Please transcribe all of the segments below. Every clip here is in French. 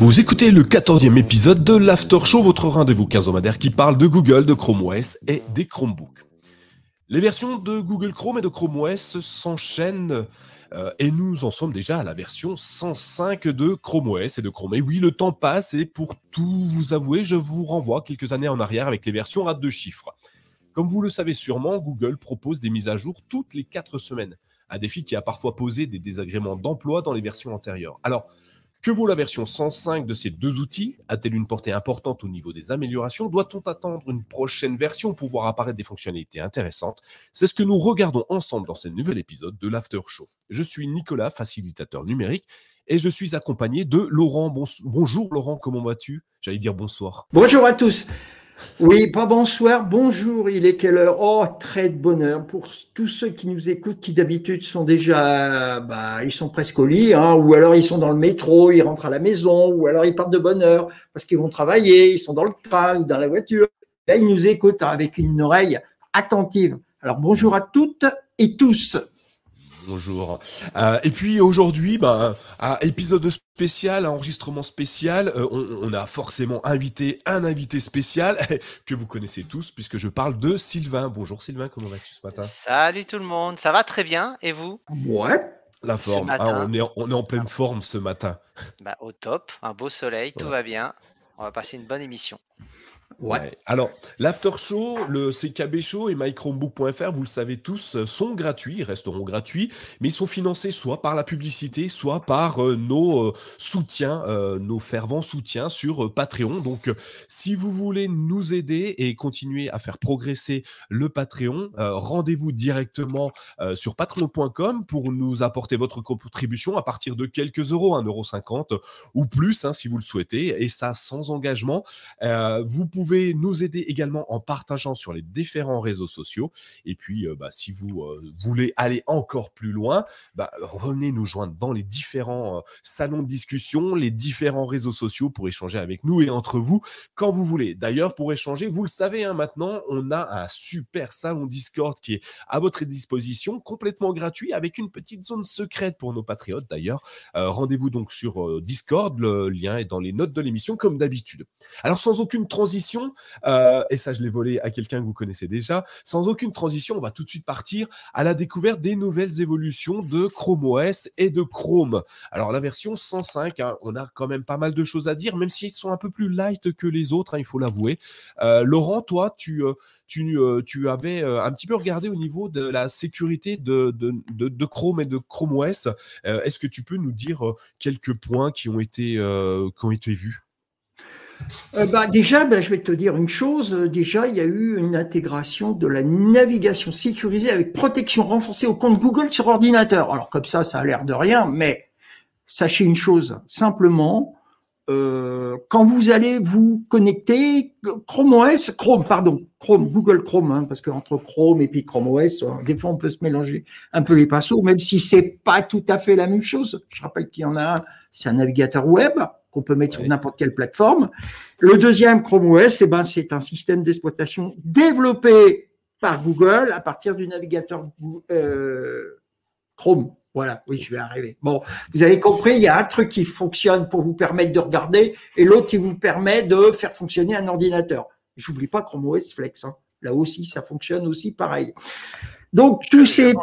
Vous écoutez le 14e épisode de l'After Show, votre rendez-vous quinzomadaire qui parle de Google, de Chrome OS et des Chromebooks. Les versions de Google Chrome et de Chrome OS s'enchaînent euh, et nous en sommes déjà à la version 105 de Chrome OS et de Chrome. Et oui, le temps passe et pour tout vous avouer, je vous renvoie quelques années en arrière avec les versions à deux chiffres. Comme vous le savez sûrement, Google propose des mises à jour toutes les quatre semaines, un défi qui a parfois posé des désagréments d'emploi dans les versions antérieures. Alors, que vaut la version 105 de ces deux outils? A-t-elle une portée importante au niveau des améliorations? Doit-on attendre une prochaine version pour voir apparaître des fonctionnalités intéressantes? C'est ce que nous regardons ensemble dans ce nouvel épisode de l'After Show. Je suis Nicolas, facilitateur numérique, et je suis accompagné de Laurent. bonjour Laurent, comment vas-tu? J'allais dire bonsoir. Bonjour à tous. Oui, pas bonsoir, bonjour, il est quelle heure? Oh, très de bonheur pour tous ceux qui nous écoutent, qui d'habitude sont déjà, bah, ils sont presque au lit, hein, ou alors ils sont dans le métro, ils rentrent à la maison, ou alors ils partent de bonne heure parce qu'ils vont travailler, ils sont dans le train ou dans la voiture. Là, ils nous écoutent avec une oreille attentive. Alors bonjour à toutes et tous. Bonjour. Euh, et puis aujourd'hui, bah, épisode spécial, enregistrement spécial, euh, on, a forcément invité un invité spécial que vous connaissez tous, puisque je parle de Sylvain. Bonjour Sylvain, comment vas-tu ce matin? Salut tout le monde, ça va très bien, et vous? Ouais. La forme, ah, on, est, on est en pleine forme ce matin. Bah, au top, un beau soleil, tout va bien. On va passer une bonne émission. Ouais. Alors, l'after show, le CKB show et mychromebook.fr, vous le savez tous, euh, sont gratuits, resteront gratuits, mais ils sont financés soit par la publicité, soit par euh, nos euh, soutiens, nos fervents soutiens sur Patreon. Donc, si vous voulez nous aider et continuer à faire progresser le Patreon, rendez-vous directement sur patreon.com pour nous apporter votre contribution à partir de quelques euros, 1,50€ ou plus, hein, si vous le souhaitez, et ça sans engagement. vous pouvez nous aider également en partageant sur les différents réseaux sociaux. Et puis, euh, bah, si vous euh, voulez aller encore plus loin, bah, revenez nous joindre dans les différents euh, salons de discussion, les différents réseaux sociaux pour échanger avec nous et entre vous quand vous voulez. D'ailleurs, pour échanger, vous le savez hein, maintenant, on a un super salon Discord qui est à votre disposition, complètement gratuit, avec une petite zone secrète pour nos patriotes d'ailleurs. Rendez-vous donc sur Discord, le lien est dans les notes de l'émission comme d'habitude. Alors sans aucune transition, euh, et ça je l'ai volé à quelqu'un que vous connaissez déjà, sans aucune transition, on va tout de suite partir à la découverte des nouvelles évolutions de Chrome OS et de Chrome. Alors la version 105, hein, on a quand même pas mal de choses à dire, même s'ils sont un peu plus light que les autres, hein, il faut l'avouer. Euh, Laurent, toi, tu... Euh, tu, tu, avais un petit peu regardé au niveau de la sécurité de, de, de, Chrome et de Chrome OS. Est-ce que tu peux nous dire quelques points qui ont été, qui ont été vus? Euh, bah, déjà, bah, je vais te dire une chose. Déjà, il y a eu une intégration de la navigation sécurisée avec protection renforcée au compte Google sur ordinateur. Alors comme ça, ça a l'air de rien, mais sachez une chose. Simplement, euh, quand vous allez vous connecter, Chrome OS, Chrome, pardon, Chrome, Google Chrome, hein, parce qu'entre Chrome et puis Chrome OS, euh, des fois on peut se mélanger un peu les pinceaux, même si c'est pas tout à fait la même chose. Je rappelle qu'il y en a un, c'est un navigateur web qu'on peut mettre sur n'importe quelle plateforme. Le deuxième, Chrome OS, eh ben, c'est un système d'exploitation développé par Google à partir du navigateur euh, Chrome. Voilà, oui, je vais arriver. Bon, vous avez compris, il y a un truc qui fonctionne pour vous permettre de regarder et l'autre qui vous permet de faire fonctionner un ordinateur. J'oublie pas Chrome OS Flex. Hein. Là aussi, ça fonctionne aussi pareil. Donc, tous ces...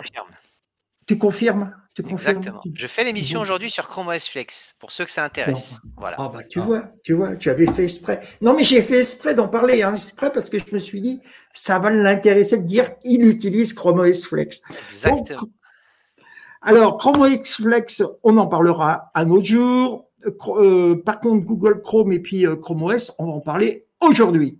Tu confirmes? Exactement. Je fais l'émission aujourd'hui sur Chrome OS Flex, pour ceux que ça intéresse. Voilà. Ah bah tu vois, tu vois, tu avais fait exprès. Non mais j'ai fait exprès d'en parler, hein, exprès parce que je me suis dit, ça va l'intéresser de dire, il utilise Chrome OS Flex. Exactement. alors Chrome OS Flex, on en parlera un autre jour. Euh, par contre, Google Chrome et puis euh, Chrome OS, on va en parler aujourd'hui.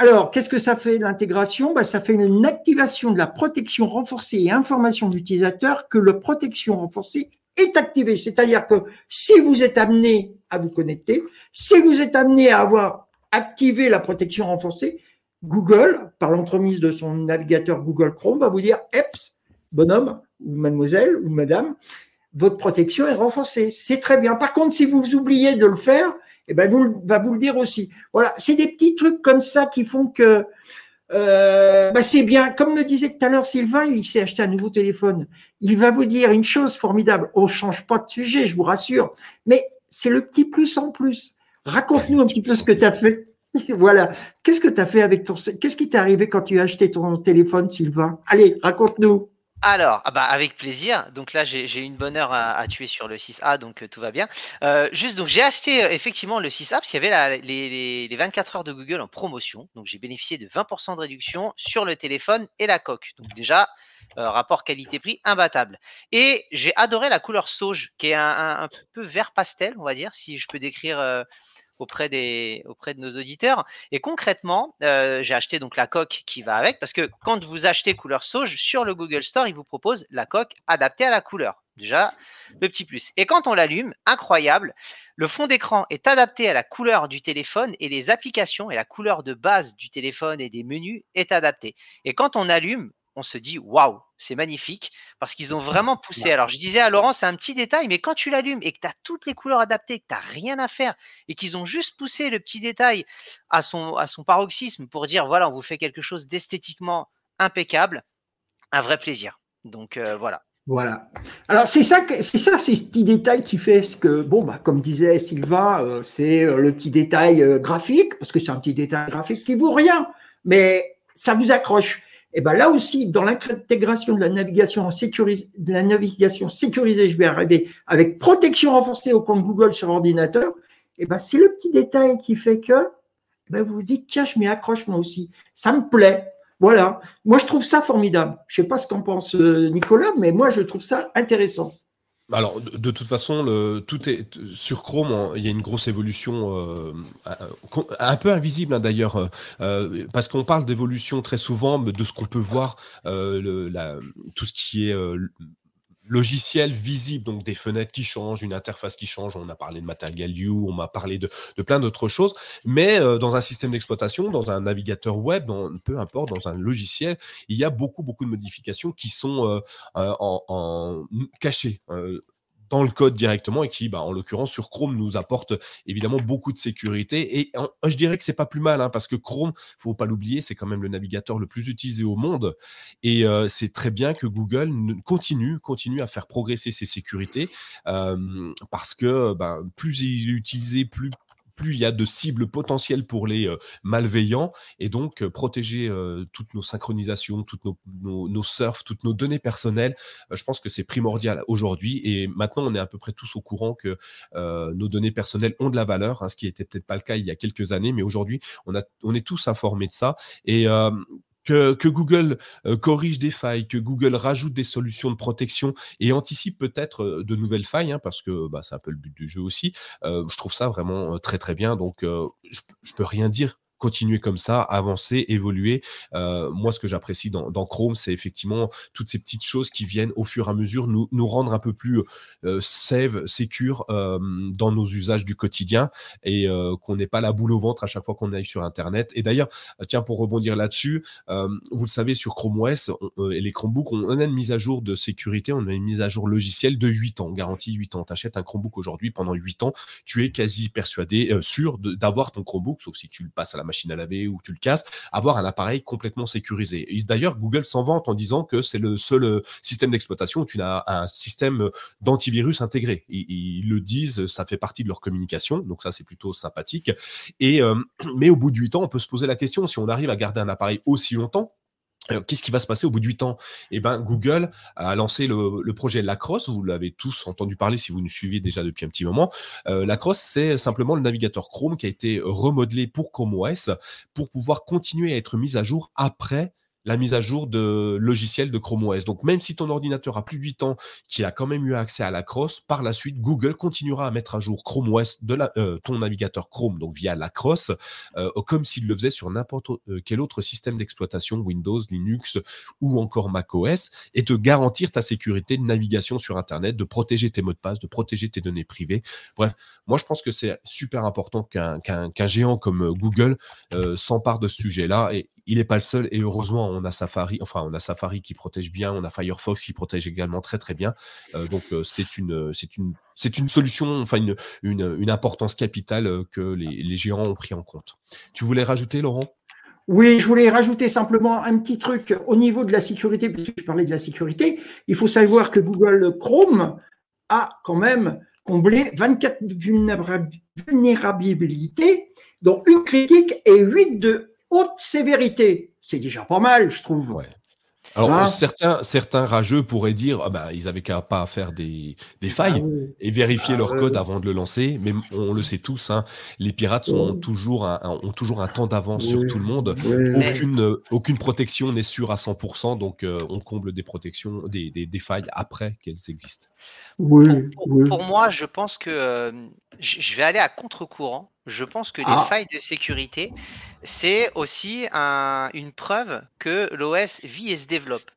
Alors, qu'est-ce que ça fait l'intégration? Bah, Ça fait une activation de la protection renforcée et information d'utilisateur que la protection renforcée est activée. C'est-à-dire que si vous êtes amené à vous connecter, si vous êtes amené à avoir activé la protection renforcée, Google, par l'entremise de son navigateur Google Chrome, va vous dire, Eps, bonhomme, ou mademoiselle, ou madame, votre protection est renforcée. C'est très bien. Par contre, si vous oubliez de le faire, eh ben, vous, va vous le dire aussi. Voilà, c'est des petits trucs comme ça qui font que euh, bah, c'est bien. Comme me disait tout à l'heure Sylvain, il s'est acheté un nouveau téléphone. Il va vous dire une chose formidable. On change pas de sujet, je vous rassure. Mais c'est le petit plus en plus. Raconte-nous un petit peu ce que tu as fait. voilà. Qu'est-ce que tu as fait avec ton. Qu'est-ce qui t'est arrivé quand tu as acheté ton téléphone, Sylvain? Allez, raconte-nous. Alors, ah bah avec plaisir. Donc là, j'ai une bonne heure à, tuer sur le 6A, donc euh, tout va bien. Euh, juste, donc j'ai acheté euh, effectivement le 6A parce qu'il y avait les, les, 24 heures de Google en promotion. Donc j'ai bénéficié de 20% de réduction sur le téléphone et la coque. Donc déjà, rapport qualité-prix imbattable. Et j'ai adoré la couleur sauge, qui est un, peu vert pastel, on va dire, si je peux décrire auprès, des, auprès de nos auditeurs. Et concrètement, euh, j'ai acheté donc la coque qui va avec, parce que quand vous achetez couleur sauge sur le Google Store, il vous propose la coque adaptée à la couleur. Déjà, le petit plus. Et quand on l'allume, incroyable, le fond d'écran est adapté à la couleur du téléphone et les applications et la couleur de base du téléphone et des menus est adaptée. Et quand on allume, on se dit waouh, c'est magnifique parce qu'ils ont vraiment poussé. Alors je disais à Laurent, c'est un petit détail, mais quand tu l'allumes et que tu as toutes les couleurs adaptées, que tu n'as rien à faire et qu'ils ont juste poussé le petit détail à son, à son paroxysme pour dire voilà, on vous fait quelque chose d'esthétiquement impeccable, un vrai plaisir. Donc euh, voilà. Voilà. Alors c'est ça, c'est ça, ces petits détails qui fait ce que, bon, bah, comme disait Sylvain, euh, c'est euh, le petit détail graphique, parce que c'est un petit détail graphique qui vaut rien, mais ça vous accroche. Et ben là aussi, dans l'intégration de la navigation sécurisée, de la navigation sécurisée, je vais arriver avec protection renforcée au compte Google sur ordinateur. Et ben c'est le petit détail qui fait que eh ben vous vous dites tiens, je m'y accroche moi aussi. Ça me plaît. Voilà. Moi, je trouve ça formidable. Je sais pas ce qu'en pense euh, Nicolas, mais moi, je trouve ça intéressant. Alors, de, toute façon, le, tout est sur Chrome. Il y a une grosse évolution, euh, un peu invisible hein, d'ailleurs, euh, euh, parce qu'on parle d'évolution très souvent, de ce qu'on peut voir, tout ce qui est logiciel visible, donc des fenêtres qui changent, une interface qui change. On a parlé de Material You, on m'a parlé de, plein d'autres choses. Mais euh, dans un système d'exploitation, dans un navigateur web, peu importe, dans un logiciel, il y a beaucoup, beaucoup de modifications qui sont euh, euh, en, en, cachées dans le code directement et qui, bah, en l'occurrence, sur Chrome, nous apporte évidemment beaucoup de sécurité. Et je dirais que c'est pas plus mal, hein, parce que Chrome, faut pas l'oublier, c'est quand même le navigateur le plus utilisé au monde. Et euh, c'est très bien que Google continue, continue à faire progresser ses sécurités, euh, parce que ben, plus il est utilisé, plus plus il y a de cibles potentielles pour les euh, malveillants. Et donc, euh, protéger euh, toutes nos synchronisations, toutes nos, nos, surfs, toutes nos données personnelles, je pense que c'est primordial aujourd'hui. Et maintenant, on est à peu près tous au courant que nos données personnelles ont de la valeur, hein, ce qui était peut-être pas le cas il y a quelques années, mais aujourd'hui, on, on est tous informés de ça. Et que, Google euh, corrige des failles, que Google rajoute des solutions de protection et anticipe peut-être euh, de nouvelles failles, hein, parce que bah, c'est un peu le but du jeu aussi. Euh, je trouve ça vraiment très très bien. Donc je, je peux rien dire continuer comme ça, avancer, évoluer. Euh, moi, ce que j'apprécie dans, Chrome, c'est effectivement toutes ces petites choses qui viennent au fur et à mesure nous, rendre un peu plus euh, safe, secure euh, dans nos usages du quotidien et euh, qu'on n'ait pas la boule au ventre à chaque fois qu'on aille sur Internet. Et d'ailleurs, tiens, pour rebondir là-dessus, vous le savez, sur Chrome OS et les Chromebooks, on a une mise à jour de sécurité, on a une mise à jour logicielle de 8 ans, garantie 8 ans. Tu achètes un Chromebook aujourd'hui pendant 8 ans, tu es quasi persuadé, sûr d'avoir ton Chromebook, sauf si tu le passes à la machine à laver ou tu le casses, avoir un appareil complètement sécurisé. D'ailleurs, Google s'en vante en disant que c'est le seul euh, système d'exploitation où tu as un système euh, d'antivirus intégré. Ils, le disent, ça fait partie de leur communication, donc ça c'est plutôt sympathique. Et euh, mais au bout de 8 ans, on peut se poser la question si on arrive à garder un appareil aussi longtemps Qu'est-ce qui va se passer au bout de 8 ans Eh ben, Google a lancé le, projet Lacrosse. Vous l'avez tous entendu parler si vous nous suivez déjà depuis un petit moment. Euh, Lacrosse, c'est simplement le navigateur Chrome qui a été remodelé pour Chrome OS pour pouvoir continuer à être mis à jour après la mise à jour de logiciel de Chrome OS. Donc même si ton ordinateur a plus de 8 ans, qui a quand même eu accès à la cross, par la suite, Google continuera à mettre à jour Chrome OS de la, euh, ton navigateur Chrome, donc via la cross, euh, comme s'il le faisait sur n'importe euh, quel autre système d'exploitation, Windows, Linux ou encore macOS, et te garantir ta sécurité de navigation sur Internet, de protéger tes mots de passe, de protéger tes données privées. Bref, moi je pense que c'est super important qu'un géant comme Google s'empare de ce sujet-là et il n'est pas le seul et heureusement on a Safari, enfin on a Safari qui protège bien, on a Firefox qui protège également très très bien. Euh, donc euh, c'est une c'est une c'est une solution, enfin une, une, importance capitale euh, que les, géants ont pris en compte. Tu voulais rajouter Laurent? Oui, je voulais rajouter simplement un petit truc au niveau de la sécurité, puisque je parlais de la sécurité. Il faut savoir que Google Chrome a quand même comblé 24 vulnérabilités, dont une critique et 8 de haute sévérité. C'est déjà pas mal, je trouve. Ouais. Alors, hein certains, certains rageux pourraient dire, ah bah, ils avaient qu'à pas faire des, des ah failles et vérifier ah leur code avant de le lancer. Mais on le sait tous, hein, les pirates sont toujours un, ont toujours un temps d'avance sur tout le monde. Aucune, aucune protection n'est sûre à 100%, donc euh, on comble des protections, des, des, des failles après qu'elles existent. Oui, pour, moi, je pense que euh, je vais aller à contre-courant. Je pense que les ah. failles de sécurité, c'est aussi une preuve que l'OS vit et se développe.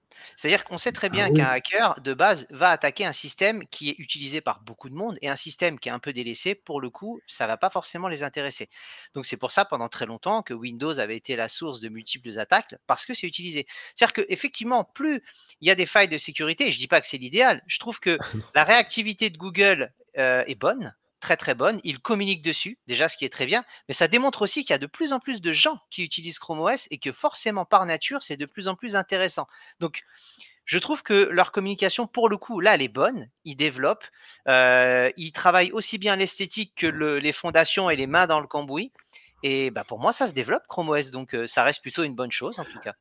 C'est-à-dire qu'on sait très bien ah qu'un hacker, de base, va attaquer un système qui est utilisé par beaucoup de monde et un système qui est un peu délaissé, pour le coup, ça va pas forcément les intéresser. Donc c'est pour ça, pendant très longtemps, que Windows avait été la source de multiples attaques, parce que c'est utilisé. C'est-à-dire qu'effectivement, plus il y a des failles de sécurité, je dis pas que c'est l'idéal, je trouve que la réactivité de Google euh, est bonne, très très bonne. Ils communiquent dessus, déjà ce qui est très bien, mais ça démontre aussi qu'il y a de plus en plus de gens qui utilisent Chrome OS et que forcément par nature c'est de plus en plus intéressant. Donc je trouve que leur communication, pour le coup, là, elle est bonne. Ils développent, euh, ils travaillent aussi bien l'esthétique que les fondations et les mains dans le cambouis. Et bah, pour moi, ça se développe Chrome OS, donc euh, ça reste plutôt une bonne chose en tout cas.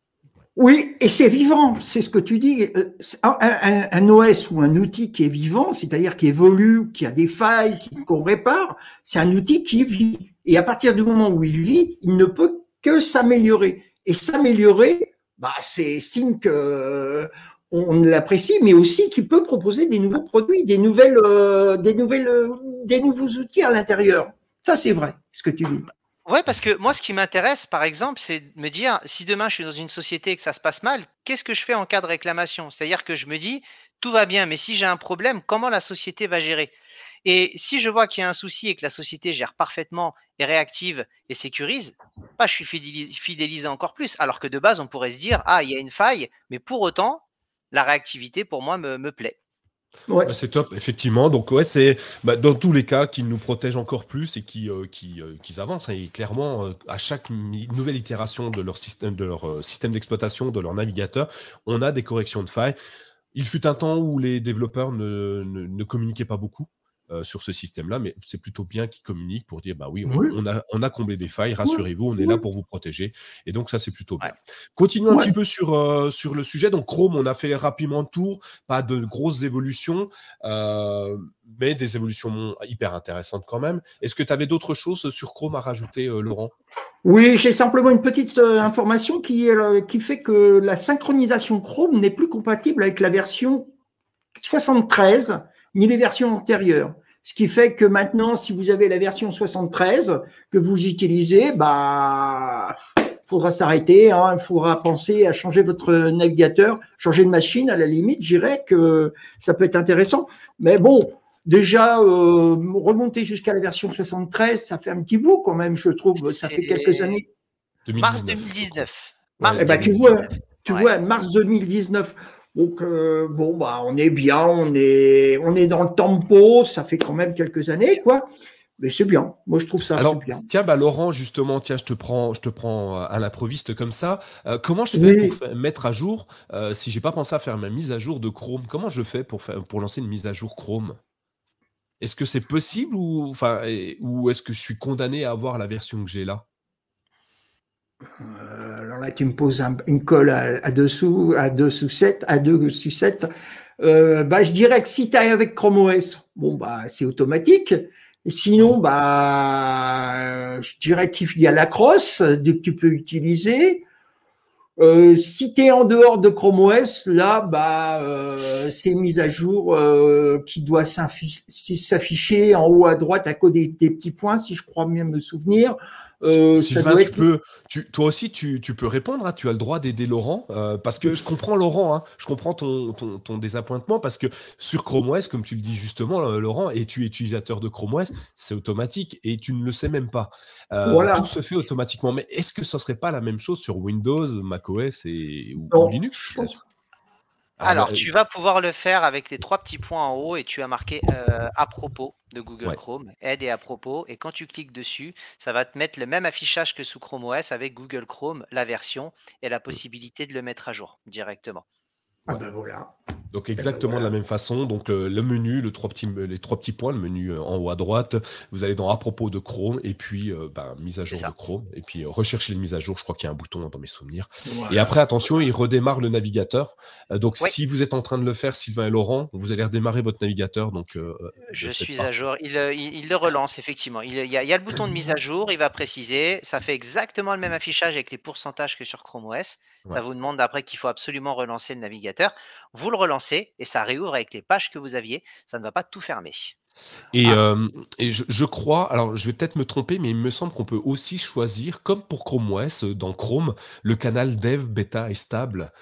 Oui, et c'est vivant, c'est ce que tu dis. Euh, un, OS ou un outil qui est vivant, c'est-à-dire qui évolue, qui a des failles, qu'on répare, c'est un outil qui vit. Et à partir du moment où il vit, il ne peut que s'améliorer. Et s'améliorer, bah, c'est signe que euh, on l'apprécie, mais aussi qu'il peut proposer des nouveaux produits, des nouvelles, euh, des nouvelles, des nouveaux outils à l'intérieur. Ça, c'est vrai, ce que tu dis. Ouais, parce que moi, ce qui m'intéresse, par exemple, c'est de me dire, si demain je suis dans une société et que ça se passe mal, qu'est-ce que je fais en cas de réclamation? C'est-à-dire que je me dis, tout va bien, mais si j'ai un problème, comment la société va gérer? Et si je vois qu'il y a un souci et que la société gère parfaitement et réactive et sécurise, bah, je suis fidélisé encore plus. Alors que de base, on pourrait se dire, ah, il y a une faille, mais pour autant, la réactivité, pour moi, me plaît. Bah, c'est top, effectivement. Donc, ouais, c'est bah, dans tous les cas qu'ils nous protègent encore plus et qui, euh, euh, qu'ils avancent. Hein. Et clairement, euh, à chaque nouvelle itération de leur système, de leur système d'exploitation, de leur navigateur, on a des corrections de failles. Il fut un temps où les développeurs ne communiquaient pas beaucoup. Euh, sur ce système-là, mais c'est plutôt bien qu'ils communiquent pour dire bah oui, on, a, on a comblé des failles, rassurez-vous, on est là pour vous protéger. Et donc ça, c'est plutôt bien. Continuons un petit peu sur, euh, sur le sujet. Donc Chrome, on a fait rapidement le tour, pas de grosses évolutions, euh, mais des évolutions hyper intéressantes quand même. Est-ce que tu avais d'autres choses sur Chrome à rajouter, Laurent? Oui, j'ai simplement une petite information qui, est, qui fait que la synchronisation Chrome n'est plus compatible avec la version 73 ni les versions antérieures. Ce qui fait que maintenant, si vous avez la version 73 que vous utilisez, bah, faudra s'arrêter. Hein, il faudra penser à changer votre navigateur, changer de machine. À la limite, je dirais que ça peut être intéressant. Mais bon, déjà euh, remonter jusqu'à la version 73, ça fait un petit bout quand même, je trouve. Ça fait quelques années. Mars 2019. Mars eh ben, tu vois, tu vois, mars 2019. Donc euh, bon bah on est bien, on est on est dans le tempo, ça fait quand même quelques années quoi. Mais c'est bien. Moi, je trouve ça Alors, bien. Tiens, bah, Laurent, justement, tiens, je te prends, je te prends euh, à l'improviste comme ça. Euh, comment je fais pour mettre à jour, euh, si j'ai pas pensé à faire ma mise à jour de Chrome, comment je fais pour, faire, pour lancer une mise à jour Chrome? Est-ce que c'est possible ou, enfin, ou est-ce que je suis condamné à avoir la version que j'ai là? Euh, alors là, tu me poses une colle à, dessous, à 2 sous 7, à 2 sous 7. Euh, bah, je dirais que si tu avec Chrome OS, bon, bah, c'est automatique. sinon, bah, je dirais qu'il y a la crosse que tu peux utiliser. Euh, si tu es en dehors de Chrome OS, là, bah, euh, c'est mise à jour euh, qui doit s'afficher en haut à droite à côté des, petits points, si je crois bien me souvenir. Euh, tu peux, tu, toi aussi, tu, tu, peux répondre. Hein, tu as le droit d'aider Laurent euh, parce que je comprends Laurent. Hein, je comprends ton, ton, ton, désappointement parce que sur Chrome OS, comme tu le dis justement, euh, Laurent, et tu es utilisateur de Chrome OS, c'est automatique et tu ne le sais même pas. Euh, Tout se fait automatiquement. Mais est-ce que ça serait pas la même chose sur Windows, macOS et ou, Linux Alors, bah, tu vas pouvoir le faire avec les trois petits points en haut et tu as marqué euh, à propos de Google Chrome, aide et à propos. Et quand tu cliques dessus, ça va te mettre le même affichage que sous Chrome OS avec Google Chrome, la version et la possibilité de le mettre à jour directement. Ah ben voilà. Donc exactement de la même façon. Donc le, menu, le trois petits, les trois petits points, le menu en haut à droite, vous allez dans à propos de Chrome et puis ben, mise à jour de Chrome et puis rechercher les mises à jour. Je crois qu'il y a un bouton dans mes souvenirs. Et après attention, il redémarre le navigateur. donc si vous êtes en train de le faire, Sylvain et Laurent, vous allez redémarrer votre navigateur. Donc je suis à jour. Il, il, le relance effectivement. Il, y a, il y a le bouton de mise à jour. Il va préciser. Ça fait exactement le même affichage avec les pourcentages que sur Chrome OS. Ça vous demande après qu'il faut absolument relancer le navigateur. Vous le relancez et ça réouvre avec les pages que vous aviez. Ça ne va pas tout fermer. Et, ah. je, crois, alors je vais peut-être me tromper, mais il me semble qu'on peut aussi choisir, comme pour Chrome OS, dans Chrome, le canal dev, bêta et stable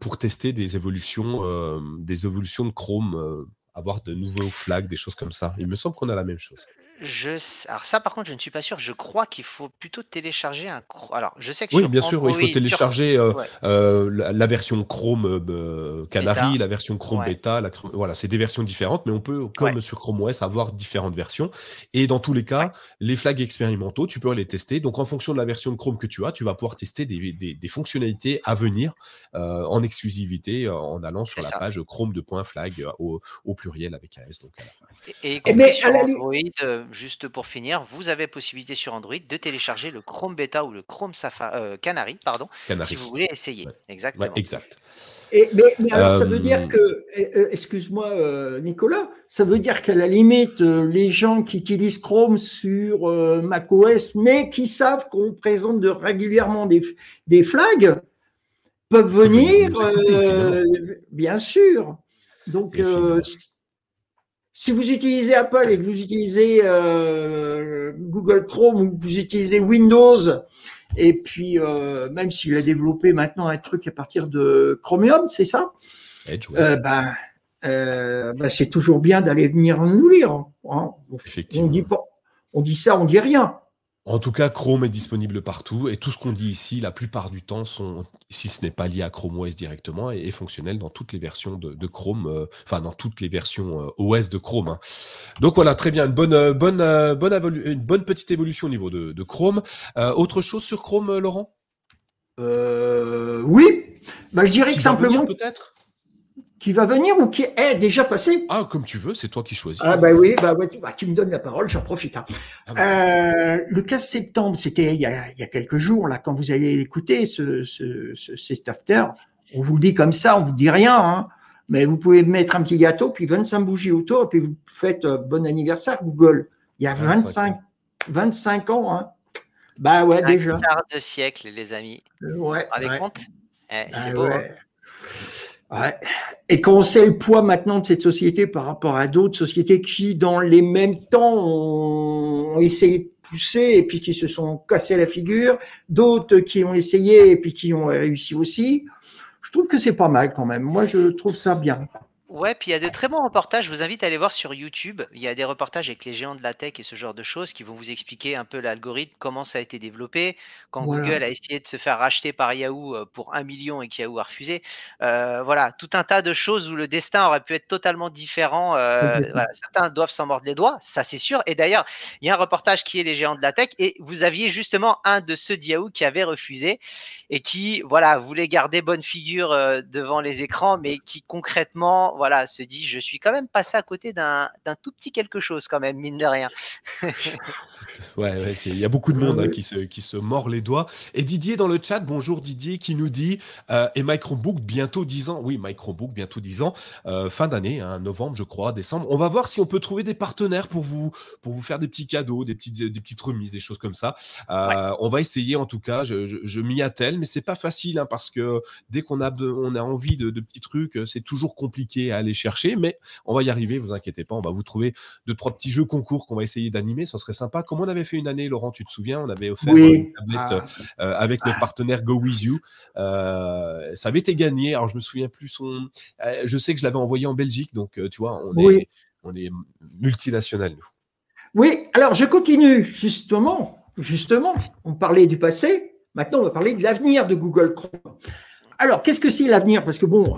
pour tester des évolutions, des évolutions de Chrome, avoir de nouveaux flags, des choses comme ça. Il me semble qu'on a la même chose. Je alors ça par contre je ne suis pas sûr. Je crois qu'il faut plutôt télécharger un. Alors je sais que oui bien sûr il faut télécharger euh, euh, la, version Chrome euh, Canary, la version Chrome Beta. Voilà c'est des versions différentes, mais on peut comme sur Chrome OS avoir différentes versions. Et dans tous les cas les flags expérimentaux tu peux les tester. Donc en fonction de la version de Chrome que tu as, tu vas pouvoir tester des, des, fonctionnalités à venir en exclusivité en allant sur la page Chrome de flag au, au, pluriel avec AS donc à la fin. Et, et, mais sur Android juste pour finir, vous avez possibilité sur Android de télécharger le Chrome Beta ou le Chrome Safari, euh, Canary, pardon, si vous voulez essayer. Exactement. exact. Et, mais, alors, ça veut dire euh, que, euh, excuse-moi Nicolas, ça veut dire qu'à la limite, les gens qui utilisent Chrome sur macOS, mais qui savent qu'on présente de, régulièrement des, des flags, peuvent venir, bien sûr. Donc, si vous utilisez Apple et que vous utilisez euh, Google Chrome ou que vous utilisez Windows, et puis euh, même s'il a développé maintenant un truc à partir de Chromium, c'est ça? Euh, ben, ben, c'est toujours bien d'aller venir nous lire. Hein. On, dit pas, on dit ça, on dit rien. En tout cas, Chrome est disponible partout et tout ce qu'on dit ici, la plupart du temps, sont, si ce n'est pas lié à Chrome OS directement, est, fonctionnel dans toutes les versions de, Chrome, euh, enfin dans toutes les versions euh, OS de Chrome. Hein. Donc voilà, très bien, une bonne, euh, bonne, bonne, une bonne petite évolution au niveau de, Chrome. autre chose sur Chrome, Laurent? Oui, bah, je dirais que simplement. Peut-être? Qui va venir ou qui est déjà passé Ah, comme tu veux, c'est toi qui choisis. Ah bah oui, bah, ouais, bah, tu me donnes la parole, j'en profite. Hein. Ah bah. euh, le 15 septembre, c'était il, y a, il y a quelques jours, là, quand vous allez écouter ce, ce, ce, after, on vous le dit comme ça, on vous dit rien, hein, mais vous pouvez mettre un petit gâteau, puis 25 bougies autour, et puis vous faites euh, bon anniversaire Google. Il y a 25, 25 ans, hein. Bah ouais, déjà. Un quart de siècle, les amis. Ouais. Vous vous rendez compte? Eh, C'est ah beau. Hein. Et quand on sait le poids maintenant de cette société par rapport à d'autres sociétés qui, dans les mêmes temps, ont essayé de pousser et puis qui se sont cassés la figure, d'autres qui ont essayé et puis qui ont réussi aussi, je trouve que c'est pas mal quand même. Moi, je trouve ça bien. Ouais, puis il y a de très bons reportages. Je vous invite à aller voir sur YouTube. Il y a des reportages avec les géants de la tech et ce genre de choses qui vont vous expliquer un peu l'algorithme, comment ça a été développé, quand Google a essayé de se faire racheter par Yahoo euh, pour un million et qu'Yahoo a refusé. Euh, voilà, tout un tas de choses où le destin aurait pu être totalement différent. Euh, certains doivent s'en mordre les doigts, ça c'est sûr. Et d'ailleurs, il y a un reportage qui est les géants de la tech et vous aviez justement un de ceux de Yahoo qui avait refusé et qui, voilà, voulait garder bonne figure devant les écrans, mais qui concrètement voilà, se dit je suis quand même passé à côté d'un tout petit quelque chose quand même, mine de rien. ouais, il y a beaucoup de monde hein, qui, se, qui se mord les doigts. Et Didier dans le chat, bonjour Didier, qui nous dit euh, et Chromebook bientôt 10 ans. Oui, Chromebook bientôt 10 ans, euh, fin d'année, hein, novembre, je crois, décembre. On va voir si on peut trouver des partenaires pour vous, pour vous faire des petits cadeaux, des petites, des petites remises, des choses comme ça. Euh, on va essayer en tout cas, je, je, m'y attelle, mais c'est pas facile hein, parce que dès qu'on a, on a envie de, de petits trucs, c'est toujours compliqué à aller chercher, mais on va y arriver, vous inquiétez pas, on va vous trouver deux, trois petits jeux concours qu'on va essayer d'animer, ça serait sympa. Comme on avait fait une année, Laurent, tu te souviens, on avait offert une tablette ah. euh, avec notre partenaire Go With You. Euh, ça avait été gagné, alors je me souviens plus son. Euh, je sais que je l'avais envoyé en Belgique, donc tu vois, on est, on est multinational, nous. Oui, alors je continue, justement. Justement, on parlait du passé, maintenant on va parler de l'avenir de Google Chrome. Alors, qu'est-ce que c'est l'avenir? Parce que bon,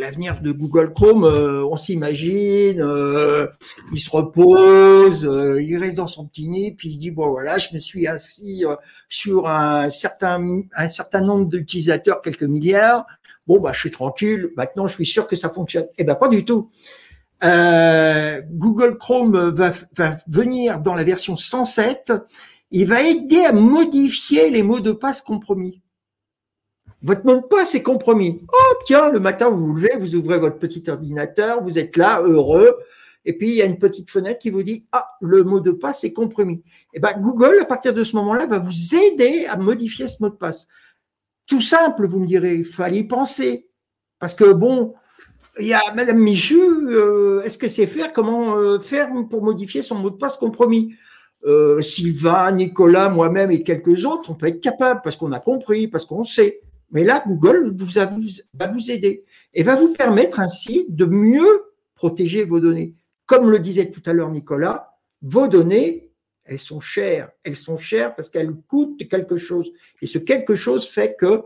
l'avenir de Google Chrome, euh, on s'imagine, euh, il se repose, euh, il reste dans son petit nid, puis il dit bon voilà, je me suis assis sur un certain un certain nombre d'utilisateurs, quelques milliards. bon, bah, je suis tranquille, maintenant je suis sûr que ça fonctionne. Eh ben, pas du tout. Euh, Google Chrome va, va venir dans la version 107, il va aider à modifier les mots de passe compromis. Votre mot de passe est compromis. Oh, tiens, le matin, vous vous levez, vous ouvrez votre petit ordinateur, vous êtes là, heureux, et puis il y a une petite fenêtre qui vous dit ah le mot de passe est compromis. Et eh ben Google à partir de ce moment-là va vous aider à modifier ce mot de passe. Tout simple, vous me direz, fallait y penser parce que bon, il y a Madame Michu, euh, est-ce que c'est faire comment euh, faire pour modifier son mot de passe compromis? Euh, Sylvain, Nicolas, moi-même et quelques autres, on peut être capable parce qu'on a compris, parce qu'on sait. Mais là, Google va vous aider et va vous permettre ainsi de mieux protéger vos données. Comme le disait tout à l'heure Nicolas, vos données, elles sont chères. Elles sont chères parce qu'elles coûtent quelque chose. Et ce quelque chose fait que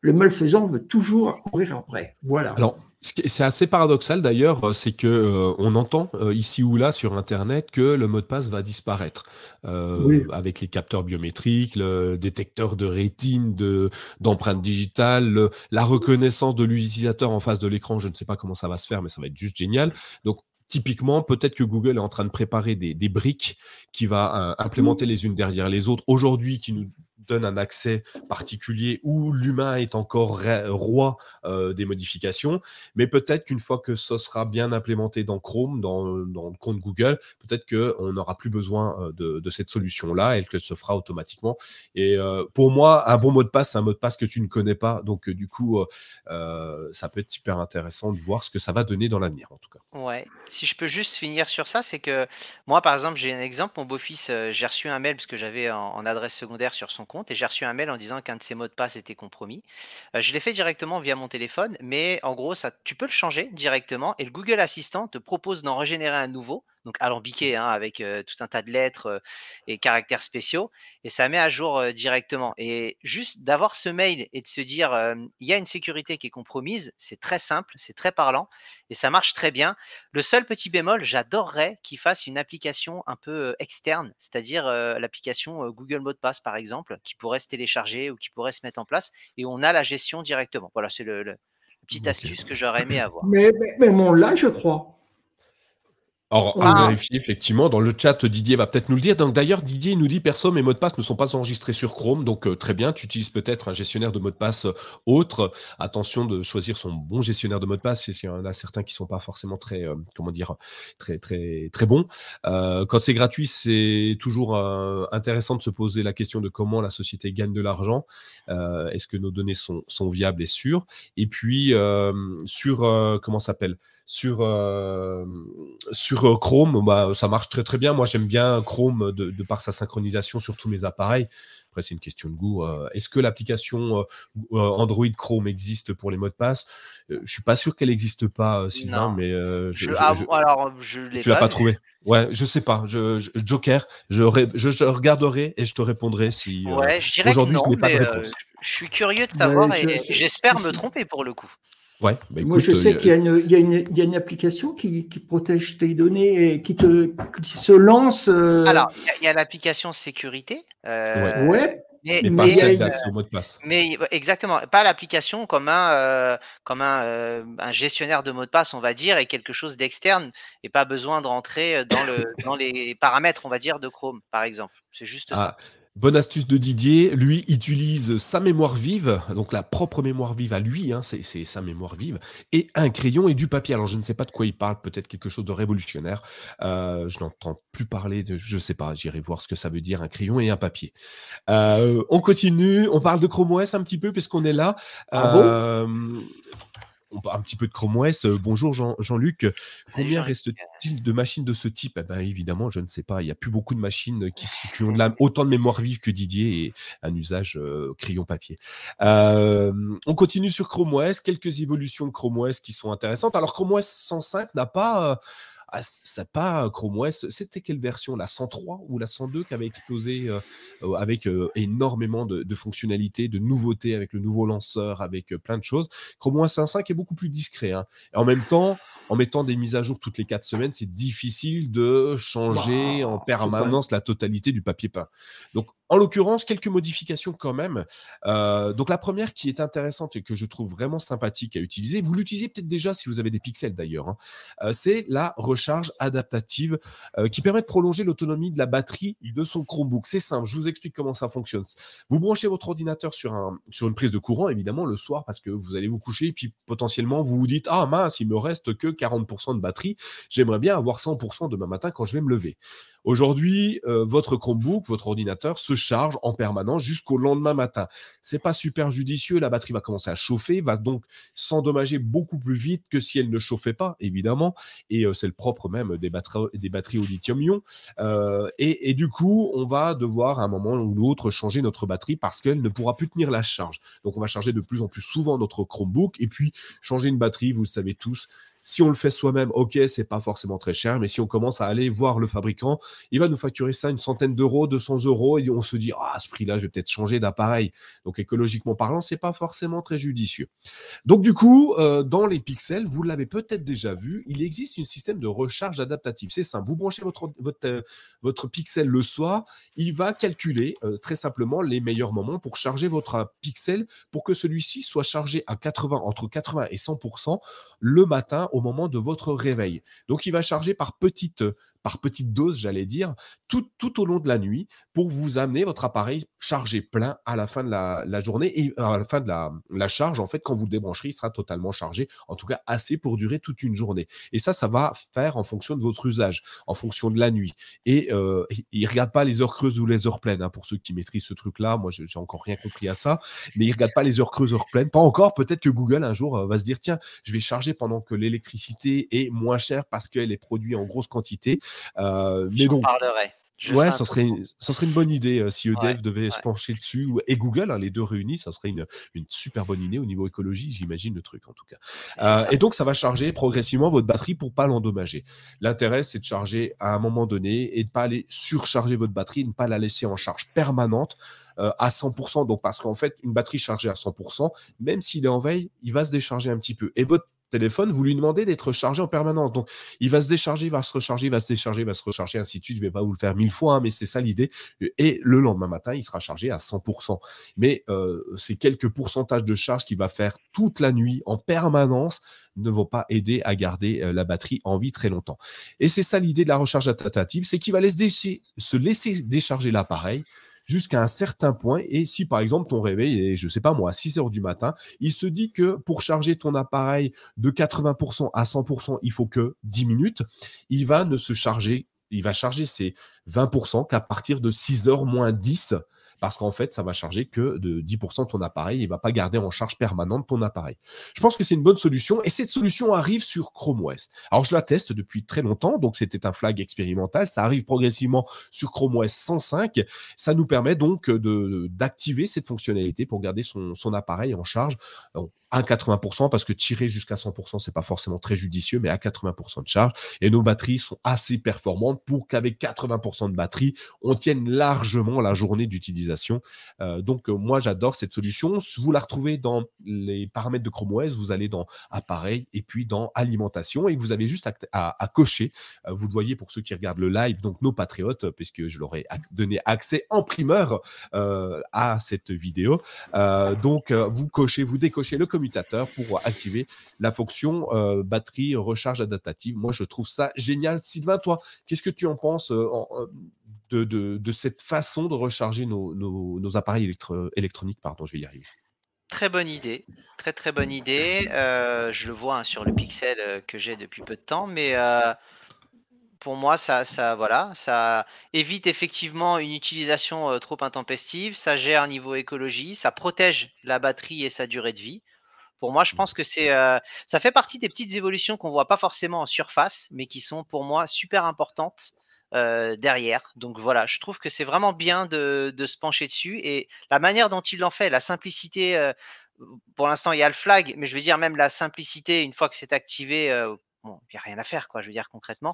le malfaisant veut toujours courir après. Voilà. C'est assez paradoxal d'ailleurs, c'est que euh, on entend euh, ici ou là sur Internet que le mot de passe va disparaître euh, avec les capteurs biométriques, le détecteur de rétine, de d'empreintes digitales, la reconnaissance de l'utilisateur en face de l'écran. Je ne sais pas comment ça va se faire, mais ça va être juste génial. Donc typiquement, peut-être que Google est en train de préparer des, briques qui va euh, implémenter les unes derrière les autres. Aujourd'hui, qui nous donne un accès particulier où l'humain est encore roi euh, des modifications. Mais peut-être qu'une fois que ce sera bien implémenté dans Chrome, dans, le compte Google, peut-être qu'on n'aura plus besoin euh, de, cette solution-là et qu'elle se fera automatiquement. Et euh, pour moi, un bon mot de passe, c'est un mot de passe que tu ne connais pas. Donc, du coup, ça peut être super intéressant de voir ce que ça va donner dans l'avenir, en tout cas. Ouais. Si je peux juste finir sur ça, c'est que moi, par exemple, j'ai un exemple. Mon beau-fils, j'ai reçu un mail parce que j'avais en adresse secondaire sur son compte et j'ai reçu un mail en disant qu'un de ses mots de passe était compromis. Euh, je l'ai fait directement via mon téléphone, mais en gros, ça, tu peux le changer directement et le Google Assistant te propose d'en régénérer un nouveau donc alambiqué, hein, avec tout un tas de lettres et caractères spéciaux, et ça met à jour directement. Et juste d'avoir ce mail et de se dire, il y a une sécurité qui est compromise, c'est très simple, c'est très parlant, et ça marche très bien. Le seul petit bémol, j'adorerais qu'il fasse une application un peu externe, c'est-à-dire l'application Google Mot de Passe, par exemple, qui pourrait se télécharger ou qui pourrait se mettre en place, et on a la gestion directement. Voilà, c'est le, la petite astuce que j'aurais aimé avoir. Mais, mais, mais bon, là, je crois. Alors, à vérifier, effectivement, dans le chat, Didier va peut-être nous le dire. Donc, d'ailleurs, Didier nous dit perso, mes mots de passe ne sont pas enregistrés sur Chrome. Donc, euh, très bien, tu utilises peut-être un gestionnaire de mots de passe euh, autre. Attention de choisir son bon gestionnaire de mots de passe, s'il y en a certains qui sont pas forcément très, euh, comment dire, très, très, très bons. quand c'est gratuit, c'est toujours intéressant de se poser la question de comment la société gagne de l'argent. Est-ce que nos données sont, sont viables et sûres? Et puis, sur, comment s'appelle? Sur, sur euh, Chrome, bah, ça marche très très bien. Moi, j'aime bien Chrome de, par sa synchronisation sur tous mes appareils. Après, c'est une question de goût. Euh. Est-ce que l'application euh, Android Chrome existe pour les mots de passe? Je suis pas sûr qu'elle n'existe pas, Sylvain, mais je, ah, alors je l'ai tu l'as pas trouvé? Ouais, je sais pas. Je, Joker, je, je, regarderai et je te répondrai si. Ouais, je dirais aujourd'hui je n'ai pas de réponse. je suis curieux de savoir et j'espère me tromper pour le coup. Ouais, bah Moi, je sais euh, qu'il y, y, y, a une application qui, qui, protège tes données et qui, te, qui se lance. Euh... Alors, il y a, l'application sécurité. Euh, ouais. Mais, mais, pas celle d'accès au mot de passe. Mais exactement, pas l'application comme un euh, comme un, euh, un, gestionnaire de mot de passe, on va dire, et quelque chose d'externe, et pas besoin de rentrer dans le dans les paramètres, on va dire, de Chrome, par exemple. C'est juste ah, ça. Bonne astuce de Didier, lui utilise sa mémoire vive, donc la propre mémoire vive à lui, hein, c'est sa mémoire vive, et un crayon et du papier. Alors je ne sais pas de quoi il parle, peut-être quelque chose de révolutionnaire. Euh, je n'entends plus parler, de, je ne sais pas, j'irai voir ce que ça veut dire, un crayon et un papier. Euh, on continue, on parle de Chrome OS un petit peu puisqu'on est là. Ah euh, on parle un petit peu de Chrome OS. Euh, bonjour Jean-Luc. Combien reste-t-il de machines de ce type? Eh ben, Évidemment, je ne sais pas. Il n'y a plus beaucoup de machines qui, ont autant de mémoire vive que Didier et un usage euh, crayon papier. Euh, on continue sur Chrome OS. Quelques évolutions de Chrome OS qui sont intéressantes. Alors Chrome OS 105 n'a pas ah, ça pas Chrome OS, c'était quelle version? La 103 ou la 102 qui avait explosé euh, euh, avec euh, énormément de, fonctionnalités, de nouveautés avec le nouveau lanceur, avec plein de choses. Chrome OS 1.5 est beaucoup plus discret. Hein. Et en même temps, en mettant des mises à jour toutes les 4 semaines, c'est difficile de changer en permanence la totalité du papier peint. Donc En l'occurrence, quelques modifications quand même. Euh, donc la première qui est intéressante et que je trouve vraiment sympathique à utiliser, vous l'utilisez peut-être déjà si vous avez des pixels d'ailleurs, hein, euh, c'est la recharge adaptative euh, qui permet de prolonger l'autonomie de la batterie de son Chromebook. C'est simple, je vous explique comment ça fonctionne. Vous branchez votre ordinateur sur, un, sur une prise de courant, évidemment, le soir parce que vous allez vous coucher puis potentiellement vous vous dites, ah mince, il me reste que 40% de batterie, j'aimerais bien avoir 100% demain matin quand je vais me lever. Aujourd'hui, votre Chromebook, votre ordinateur se charge en permanence jusqu'au lendemain matin. C'est pas super judicieux, la batterie va commencer à chauffer, va donc s'endommager beaucoup plus vite que si elle ne chauffait pas, évidemment. Et euh, c'est le propre même des batteries, au lithium-ion. Euh, et, et, du coup, on va devoir à un moment ou l'autre changer notre batterie parce qu'elle ne pourra plus tenir la charge. Donc, on va charger de plus en plus souvent notre Chromebook et puis changer une batterie, vous le savez tous, si on le fait soi-même, ok, c'est pas forcément très cher, mais si on commence à aller voir le fabricant, il va nous facturer ça une centaine d'euros, 200 euros, et on se dit, ah, à ce prix-là, je vais peut-être changer d'appareil. Donc, écologiquement parlant, c'est pas forcément très judicieux. Donc, du coup, euh, dans les pixels, vous l'avez peut-être déjà vu, il existe un système de recharge adaptative. C'est simple. Vous branchez votre, votre, euh, votre pixel le soir, il va calculer euh, très simplement les meilleurs moments pour charger votre pixel pour que celui-ci soit chargé à 80, entre 80 et 100% le matin au moment de votre réveil. Donc, il va charger par petites par petite dose, j'allais dire, tout, tout, au long de la nuit pour vous amener votre appareil chargé plein à la fin de la, journée et à la fin de la, charge. En fait, quand vous le débrancherez, il sera totalement chargé, en tout cas assez pour durer toute une journée. Et ça, ça va faire en fonction de votre usage, en fonction de la nuit. Et euh, il ne regarde pas les heures creuses ou les heures pleines, hein, pour ceux qui maîtrisent ce truc-là. Moi, j'ai encore rien compris à ça, mais il ne regarde pas les heures creuses, heures pleines. Pas encore. Peut-être que Google un jour euh, va se dire tiens, je vais charger pendant que l'électricité est moins chère parce qu'elle est produite en grosse quantité. Euh, mais donc, parlerai. ouais, ça serait, ça serait une bonne idée euh, si EDF devait se pencher dessus, et Google, hein, les deux réunis, ça serait une, une, super bonne idée au niveau écologie, j'imagine le truc en tout cas. Euh, et donc ça va charger progressivement votre batterie pour pas l'endommager. L'intérêt, c'est de charger à un moment donné et de pas aller surcharger votre batterie, de ne pas la laisser en charge permanente à 100%. Donc parce qu'en fait, une batterie chargée à 100%, même s'il est en veille, il va se décharger un petit peu. Et votre téléphone, vous lui demandez d'être chargé en permanence. Donc, il va se décharger, il va se recharger, il va se décharger, il va se recharger, ainsi de suite. Je ne vais pas vous le faire mille fois, hein, mais c'est ça l'idée. Et le lendemain matin, il sera chargé à 100%. Mais euh, ces quelques pourcentages de charge qu'il va faire toute la nuit en permanence ne vont pas aider à garder euh, la batterie en vie très longtemps. Et c'est ça l'idée de la recharge adaptative, c'est qu'il va se laisser décharger l'appareil jusqu'à un certain point. Et si par exemple ton réveil est, je sais pas moi, à 6 heures du matin, il se dit que pour charger ton appareil de 80% à 100%, il faut que 10 minutes, il va ne se charger, il va charger ses 20% qu'à partir de 6 heures moins 10 parce qu'en fait, ça va charger que de 10% de ton appareil, il va pas garder en charge permanente ton appareil. Je pense que c'est une bonne solution et cette solution arrive sur Chrome OS. Alors, je la teste depuis très longtemps, donc c'était un flag expérimental. Ça arrive progressivement sur Chrome OS 105. Ça nous permet donc de d'activer cette fonctionnalité pour garder son appareil en charge à 80% parce que tirer jusqu'à 100% c'est pas forcément très judicieux mais à 80% de charge et nos batteries sont assez performantes pour qu'avec 80% de batterie on tienne largement la journée d'utilisation. Euh, donc euh, moi j'adore cette solution. Vous la retrouvez dans les paramètres de Chrome OS vous allez dans appareil et puis dans alimentation et vous avez juste à, cocher. Euh, vous le voyez pour ceux qui regardent le live donc nos patriotes puisque je leur ai donné accès en primeur à cette vidéo. Donc vous cochez vous décochez le commutateur pour activer la fonction euh, batterie recharge adaptative. Moi, je trouve ça génial. Sylvain, toi, qu'est-ce que tu en penses euh, de, de, cette façon de recharger nos, nos, appareils électroniques Pardon, je vais y arriver. Très bonne idée, très très bonne idée. Euh, je le vois hein, sur le Pixel que j'ai depuis peu de temps, mais pour moi, ça, ça, voilà, ça évite effectivement une utilisation trop intempestive, ça gère niveau écologie, ça protège la batterie et sa durée de vie. Pour moi, je pense que c'est, euh, ça fait partie des petites évolutions qu'on voit pas forcément en surface, mais qui sont pour moi super importantes euh, derrière. Donc voilà, je trouve que c'est vraiment bien de, de, se pencher dessus et la manière dont il l'en fait, la simplicité. Euh, pour l'instant, il y a le flag, mais je veux dire même la simplicité une fois que c'est activé, bon, il n'y a rien à faire, quoi. Je veux dire concrètement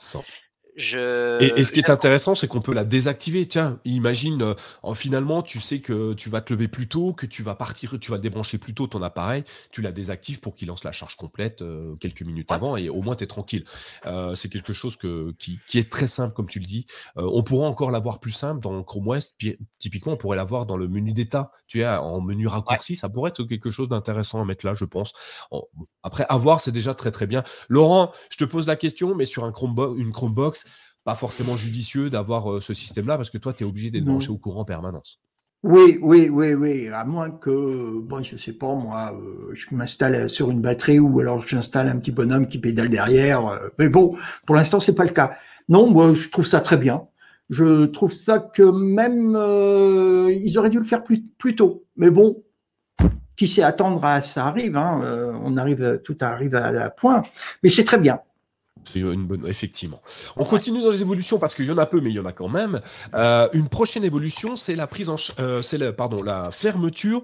Je, et, ce qui est intéressant, c'est qu'on peut la désactiver. Tiens, imagine, euh, finalement, tu sais que tu vas te lever plus tôt, que tu vas partir, tu vas débrancher plus tôt ton appareil, tu la désactives pour qu'il lance la charge complète euh, quelques minutes avant et au moins tu es tranquille. Euh, c'est quelque chose que, qui, qui, est très simple, comme tu le dis. on pourra encore l'avoir plus simple dans Chrome OS. Typiquement, on pourrait l'avoir dans le menu d'état. Tu es en menu raccourci, ça pourrait être quelque chose d'intéressant à mettre là, je pense. Après, avoir, c'est déjà très très bien. Laurent, je te pose la question, mais sur un une Chromebox, pas forcément judicieux d'avoir euh, ce système-là parce que toi, tu es obligé d'être branché au courant en permanence. Oui, oui, oui, oui. À moins que, bon, je sais pas, moi, euh, je m'installe sur une batterie ou alors j'installe un petit bonhomme qui pédale derrière. Euh, mais bon, pour l'instant, c'est pas le cas. Non, moi, je trouve ça très bien. Je trouve ça que même ils auraient dû le faire plus, plus tôt. Mais bon, qui sait attendre à ça arrive. Hein, on arrive, tout arrive à, à point. Mais c'est très bien. C'est une bonne, effectivement. On continue dans les évolutions parce qu'il y en a peu, mais il y en a quand même. Euh, une prochaine évolution, c'est la prise en, euh, c'est pardon, la fermeture,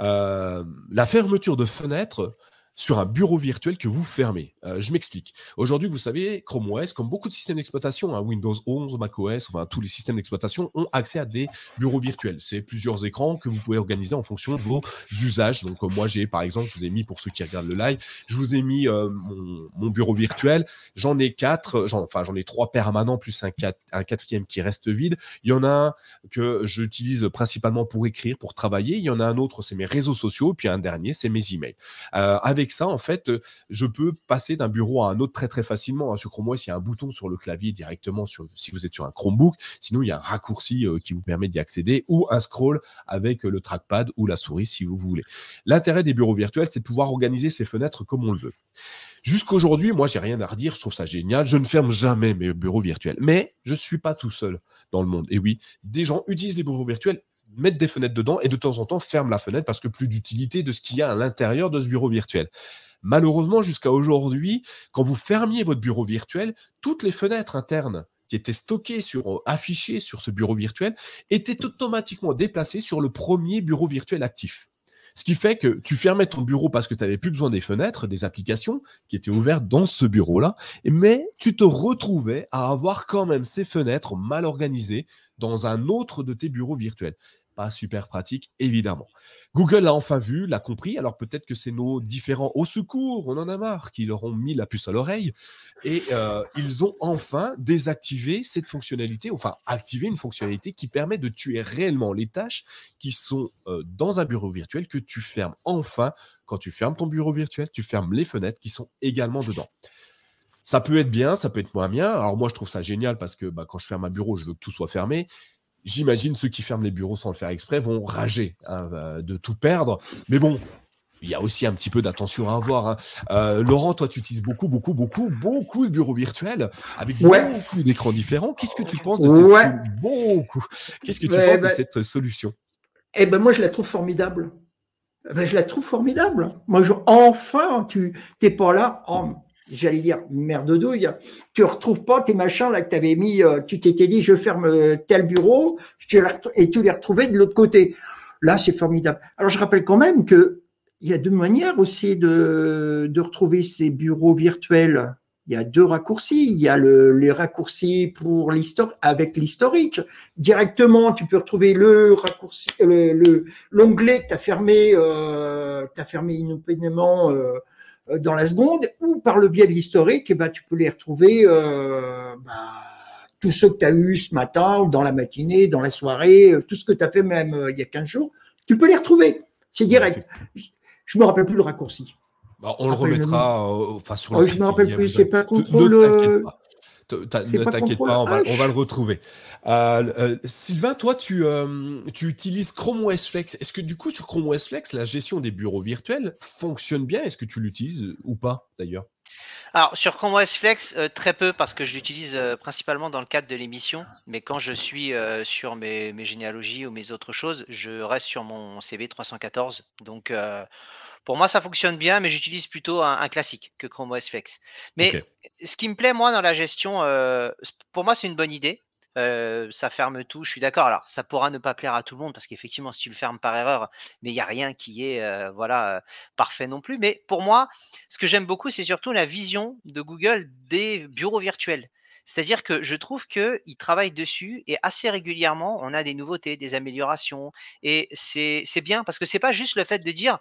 euh, la fermeture de fenêtres sur un bureau virtuel que vous fermez. Euh, je m'explique. Aujourd'hui, vous savez, Chrome OS, comme beaucoup de systèmes d'exploitation, hein, Windows 11, Mac OS, enfin tous les systèmes d'exploitation ont accès à des bureaux virtuels. C'est plusieurs écrans que vous pouvez organiser en fonction de vos usages. Donc, moi, j'ai, par exemple, je vous ai mis pour ceux qui regardent le live, je vous ai mis euh, mon, bureau virtuel. J'en ai quatre, enfin j'en ai trois permanents plus un, quatrième qui reste vide. Il y en a un que j'utilise principalement pour écrire, pour travailler. Il y en a un autre, c'est mes réseaux sociaux. Puis un dernier, c'est mes emails. Euh, ça, en fait, je peux passer d'un bureau à un autre très très facilement. Hein. Sur Chrome OS, il y a un bouton sur le clavier directement sur, si vous êtes sur un Chromebook. Sinon, il y a un raccourci qui vous permet d'y accéder ou un scroll avec le trackpad ou la souris si vous voulez. L'intérêt des bureaux virtuels, c'est de pouvoir organiser ces fenêtres comme on le veut. Jusqu'aujourd'hui, moi, j'ai rien à redire. Je trouve ça génial. Je ne ferme jamais mes bureaux virtuels. Mais je suis pas tout seul dans le monde. Et oui, des gens utilisent les bureaux virtuels mettre des fenêtres dedans et de temps en temps ferme la fenêtre parce que plus d'utilité de ce qu'il y a à l'intérieur de ce bureau virtuel. Malheureusement, jusqu'à aujourd'hui, quand vous fermiez votre bureau virtuel, toutes les fenêtres internes qui étaient stockées sur, euh, affichées sur ce bureau virtuel étaient automatiquement déplacées sur le premier bureau virtuel actif. Ce qui fait que tu fermais ton bureau parce que tu n'avais plus besoin des fenêtres, des applications qui étaient ouvertes dans ce bureau-là, mais tu te retrouvais à avoir quand même ces fenêtres mal organisées dans un autre de tes bureaux virtuels super pratique, évidemment. Google l'a enfin vu, l'a compris. Alors peut-être que c'est nos différents au secours, on en a marre, qui leur ont mis la puce à l'oreille. Et euh, ils ont enfin désactivé cette fonctionnalité, enfin activé une fonctionnalité qui permet de tuer réellement les tâches qui sont euh, dans un bureau virtuel que tu fermes enfin. Quand tu fermes ton bureau virtuel, tu fermes les fenêtres qui sont également dedans. Ça peut être bien, ça peut être moins bien. Alors moi, je trouve ça génial parce que bah, quand je ferme un bureau, je veux que tout soit fermé j'imagine ceux qui ferment les bureaux sans le faire exprès vont rager hein, euh, de tout perdre. Mais bon, il y a aussi un petit peu d'attention à avoir. Hein. Euh, Laurent, toi, tu utilises beaucoup, beaucoup, beaucoup, beaucoup de bureaux virtuels avec beaucoup d'écrans différents. Qu'est-ce que tu penses de cette beaucoup Qu'est-ce que tu penses de ben cette solution? Eh ben, moi, je la trouve formidable. Ben, je la trouve formidable. Moi, je, enfin, tu n'es pas là. Oh, j'allais dire merde douille, tu retrouves pas tes machins là que tu avais mis, euh, tu t'étais dit je ferme euh, tel bureau et tu les retrouvais de l'autre côté. Là, c'est formidable. Alors, je rappelle quand même que il y a deux manières aussi de, de retrouver ces bureaux virtuels. Il y a deux raccourcis. Il y a le, les raccourcis pour l'histoire avec l'historique. Directement, tu peux retrouver le raccourci, le l'onglet que tu as fermé, euh, as fermé inopinément euh, dans la seconde, ou par le biais de l'historique, eh ben, tu peux les retrouver, euh, bah, tous ceux que tu as eu ce matin, ou dans la matinée, dans la soirée, euh, tout ce que tu as fait même il y a 15 jours, tu peux les retrouver. C'est direct. Je me rappelle plus le raccourci. Bah, on le remettra enfin, sur le oh, Je me rappelle plus, c'est pas contrôle. Ne t'inquiète pas, on va, le retrouver. Euh, euh, Sylvain, toi, tu, euh, tu utilises Chrome OS Flex. Est-ce que du coup, sur Chrome OS Flex, la gestion des bureaux virtuels fonctionne bien? Est-ce que tu l'utilises ou pas, d'ailleurs? Alors sur Chrome OS Flex, très peu parce que je l'utilise principalement dans le cadre de l'émission. Mais quand je suis sur mes, mes, généalogies ou mes autres choses, je reste sur mon CV 314. Donc pour moi, ça fonctionne bien, mais j'utilise plutôt un, classique que Chrome OS Flex. Mais ce qui me plaît, moi, dans la gestion, euh, pour moi, c'est une bonne idée. Euh, ça ferme tout, je suis d'accord. Alors, ça pourra ne pas plaire à tout le monde parce qu'effectivement, si tu le fermes par erreur, mais il n'y a rien qui est euh, voilà parfait non plus. Mais pour moi, ce que j'aime beaucoup, c'est surtout la vision de Google des bureaux virtuels. C'est-à-dire que je trouve qu'ils travaillent dessus et assez régulièrement, on a des nouveautés, des améliorations. Et c'est bien parce que c'est pas juste le fait de dire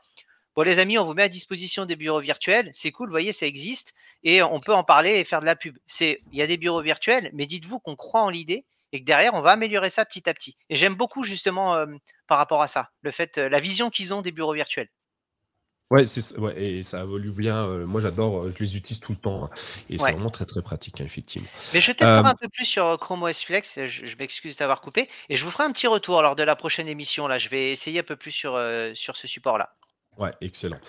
Bon, les amis, on vous met à disposition des bureaux virtuels. C'est cool, vous voyez, ça existe et on peut en parler et faire de la pub. C'est, il y a des bureaux virtuels, mais dites-vous qu'on croit en l'idée et que derrière, on va améliorer ça petit à petit. Et j'aime beaucoup justement euh, par rapport à ça, le fait, euh, la vision qu'ils ont des bureaux virtuels. Ouais, c'est ouais, et ça évolue bien. Euh, moi, j'adore, je les utilise tout le temps, hein, et c'est vraiment très très pratique, hein, effectivement. Mais je testerai un peu plus sur Chrome OS Flex. Je, je m'excuse d'avoir coupé, et je vous ferai un petit retour lors de la prochaine émission. Là, je vais essayer un peu plus sur sur ce support-là. Ouais, excellent.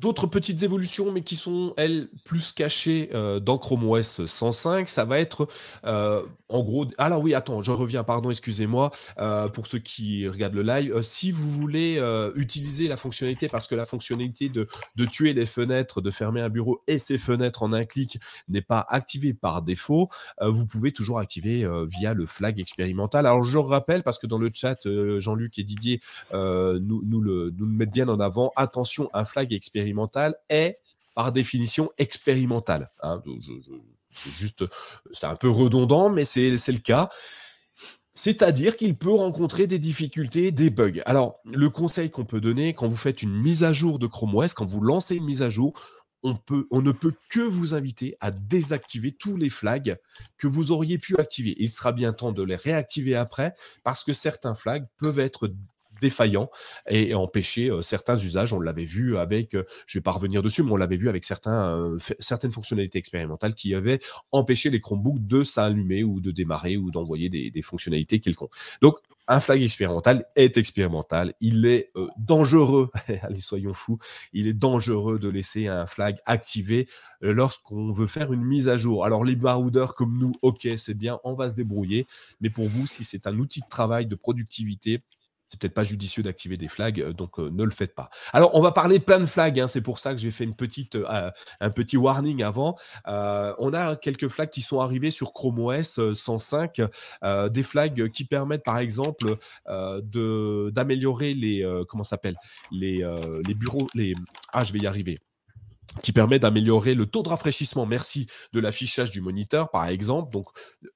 D'autres petites évolutions, mais qui sont, elles, plus cachées euh, dans Chrome OS 105, ça va être, euh, en gros... Alors oui, attends, je reviens, pardon, excusez-moi, euh, pour ceux qui regardent le live. si vous voulez utiliser la fonctionnalité, parce que la fonctionnalité de, tuer les fenêtres, de fermer un bureau et ses fenêtres en un clic n'est pas activée par défaut, vous pouvez toujours activer via le flag expérimental. Alors je rappelle, parce que dans le chat, Jean-Luc et Didier nous, nous, le, nous le mettent bien en avant, attention, un flag expérimental est par définition expérimental. Hein. juste, c'est un peu redondant, mais c'est le cas. C'est-à-dire qu'il peut rencontrer des difficultés, des bugs. Alors, le conseil qu'on peut donner quand vous faites une mise à jour de Chrome OS, quand vous lancez une mise à jour, on ne peut que vous inviter à désactiver tous les flags que vous auriez pu activer. Il sera bien temps de les réactiver après parce que certains flags peuvent être défaillant et empêcher certains usages. On l'avait vu avec, je vais pas revenir dessus, mais on l'avait vu avec certains, certaines fonctionnalités expérimentales qui avaient empêché les Chromebooks de s'allumer ou de démarrer ou d'envoyer des, fonctionnalités quelconques. Donc, un flag expérimental est expérimental. Il est dangereux. Allez, soyons fous. Il est dangereux de laisser un flag activé lorsqu'on veut faire une mise à jour. Alors, les baroudeurs comme nous, ok, c'est bien, on va se débrouiller. Mais pour vous, si c'est un outil de travail, de productivité, c'est peut-être pas judicieux d'activer des flags, euh, donc euh, ne le faites pas. Alors, on va parler plein de flags, hein, c'est pour ça que j'ai fait une petite, euh, un petit warning avant. on a quelques flags qui sont arrivés sur Chrome OS 105, des flags qui permettent par exemple de d'améliorer les, comment s'appelle, les, les bureaux, les, ah, je vais y arriver qui permet d'améliorer le taux de rafraîchissement. Merci de l'affichage du moniteur, par exemple. Donc,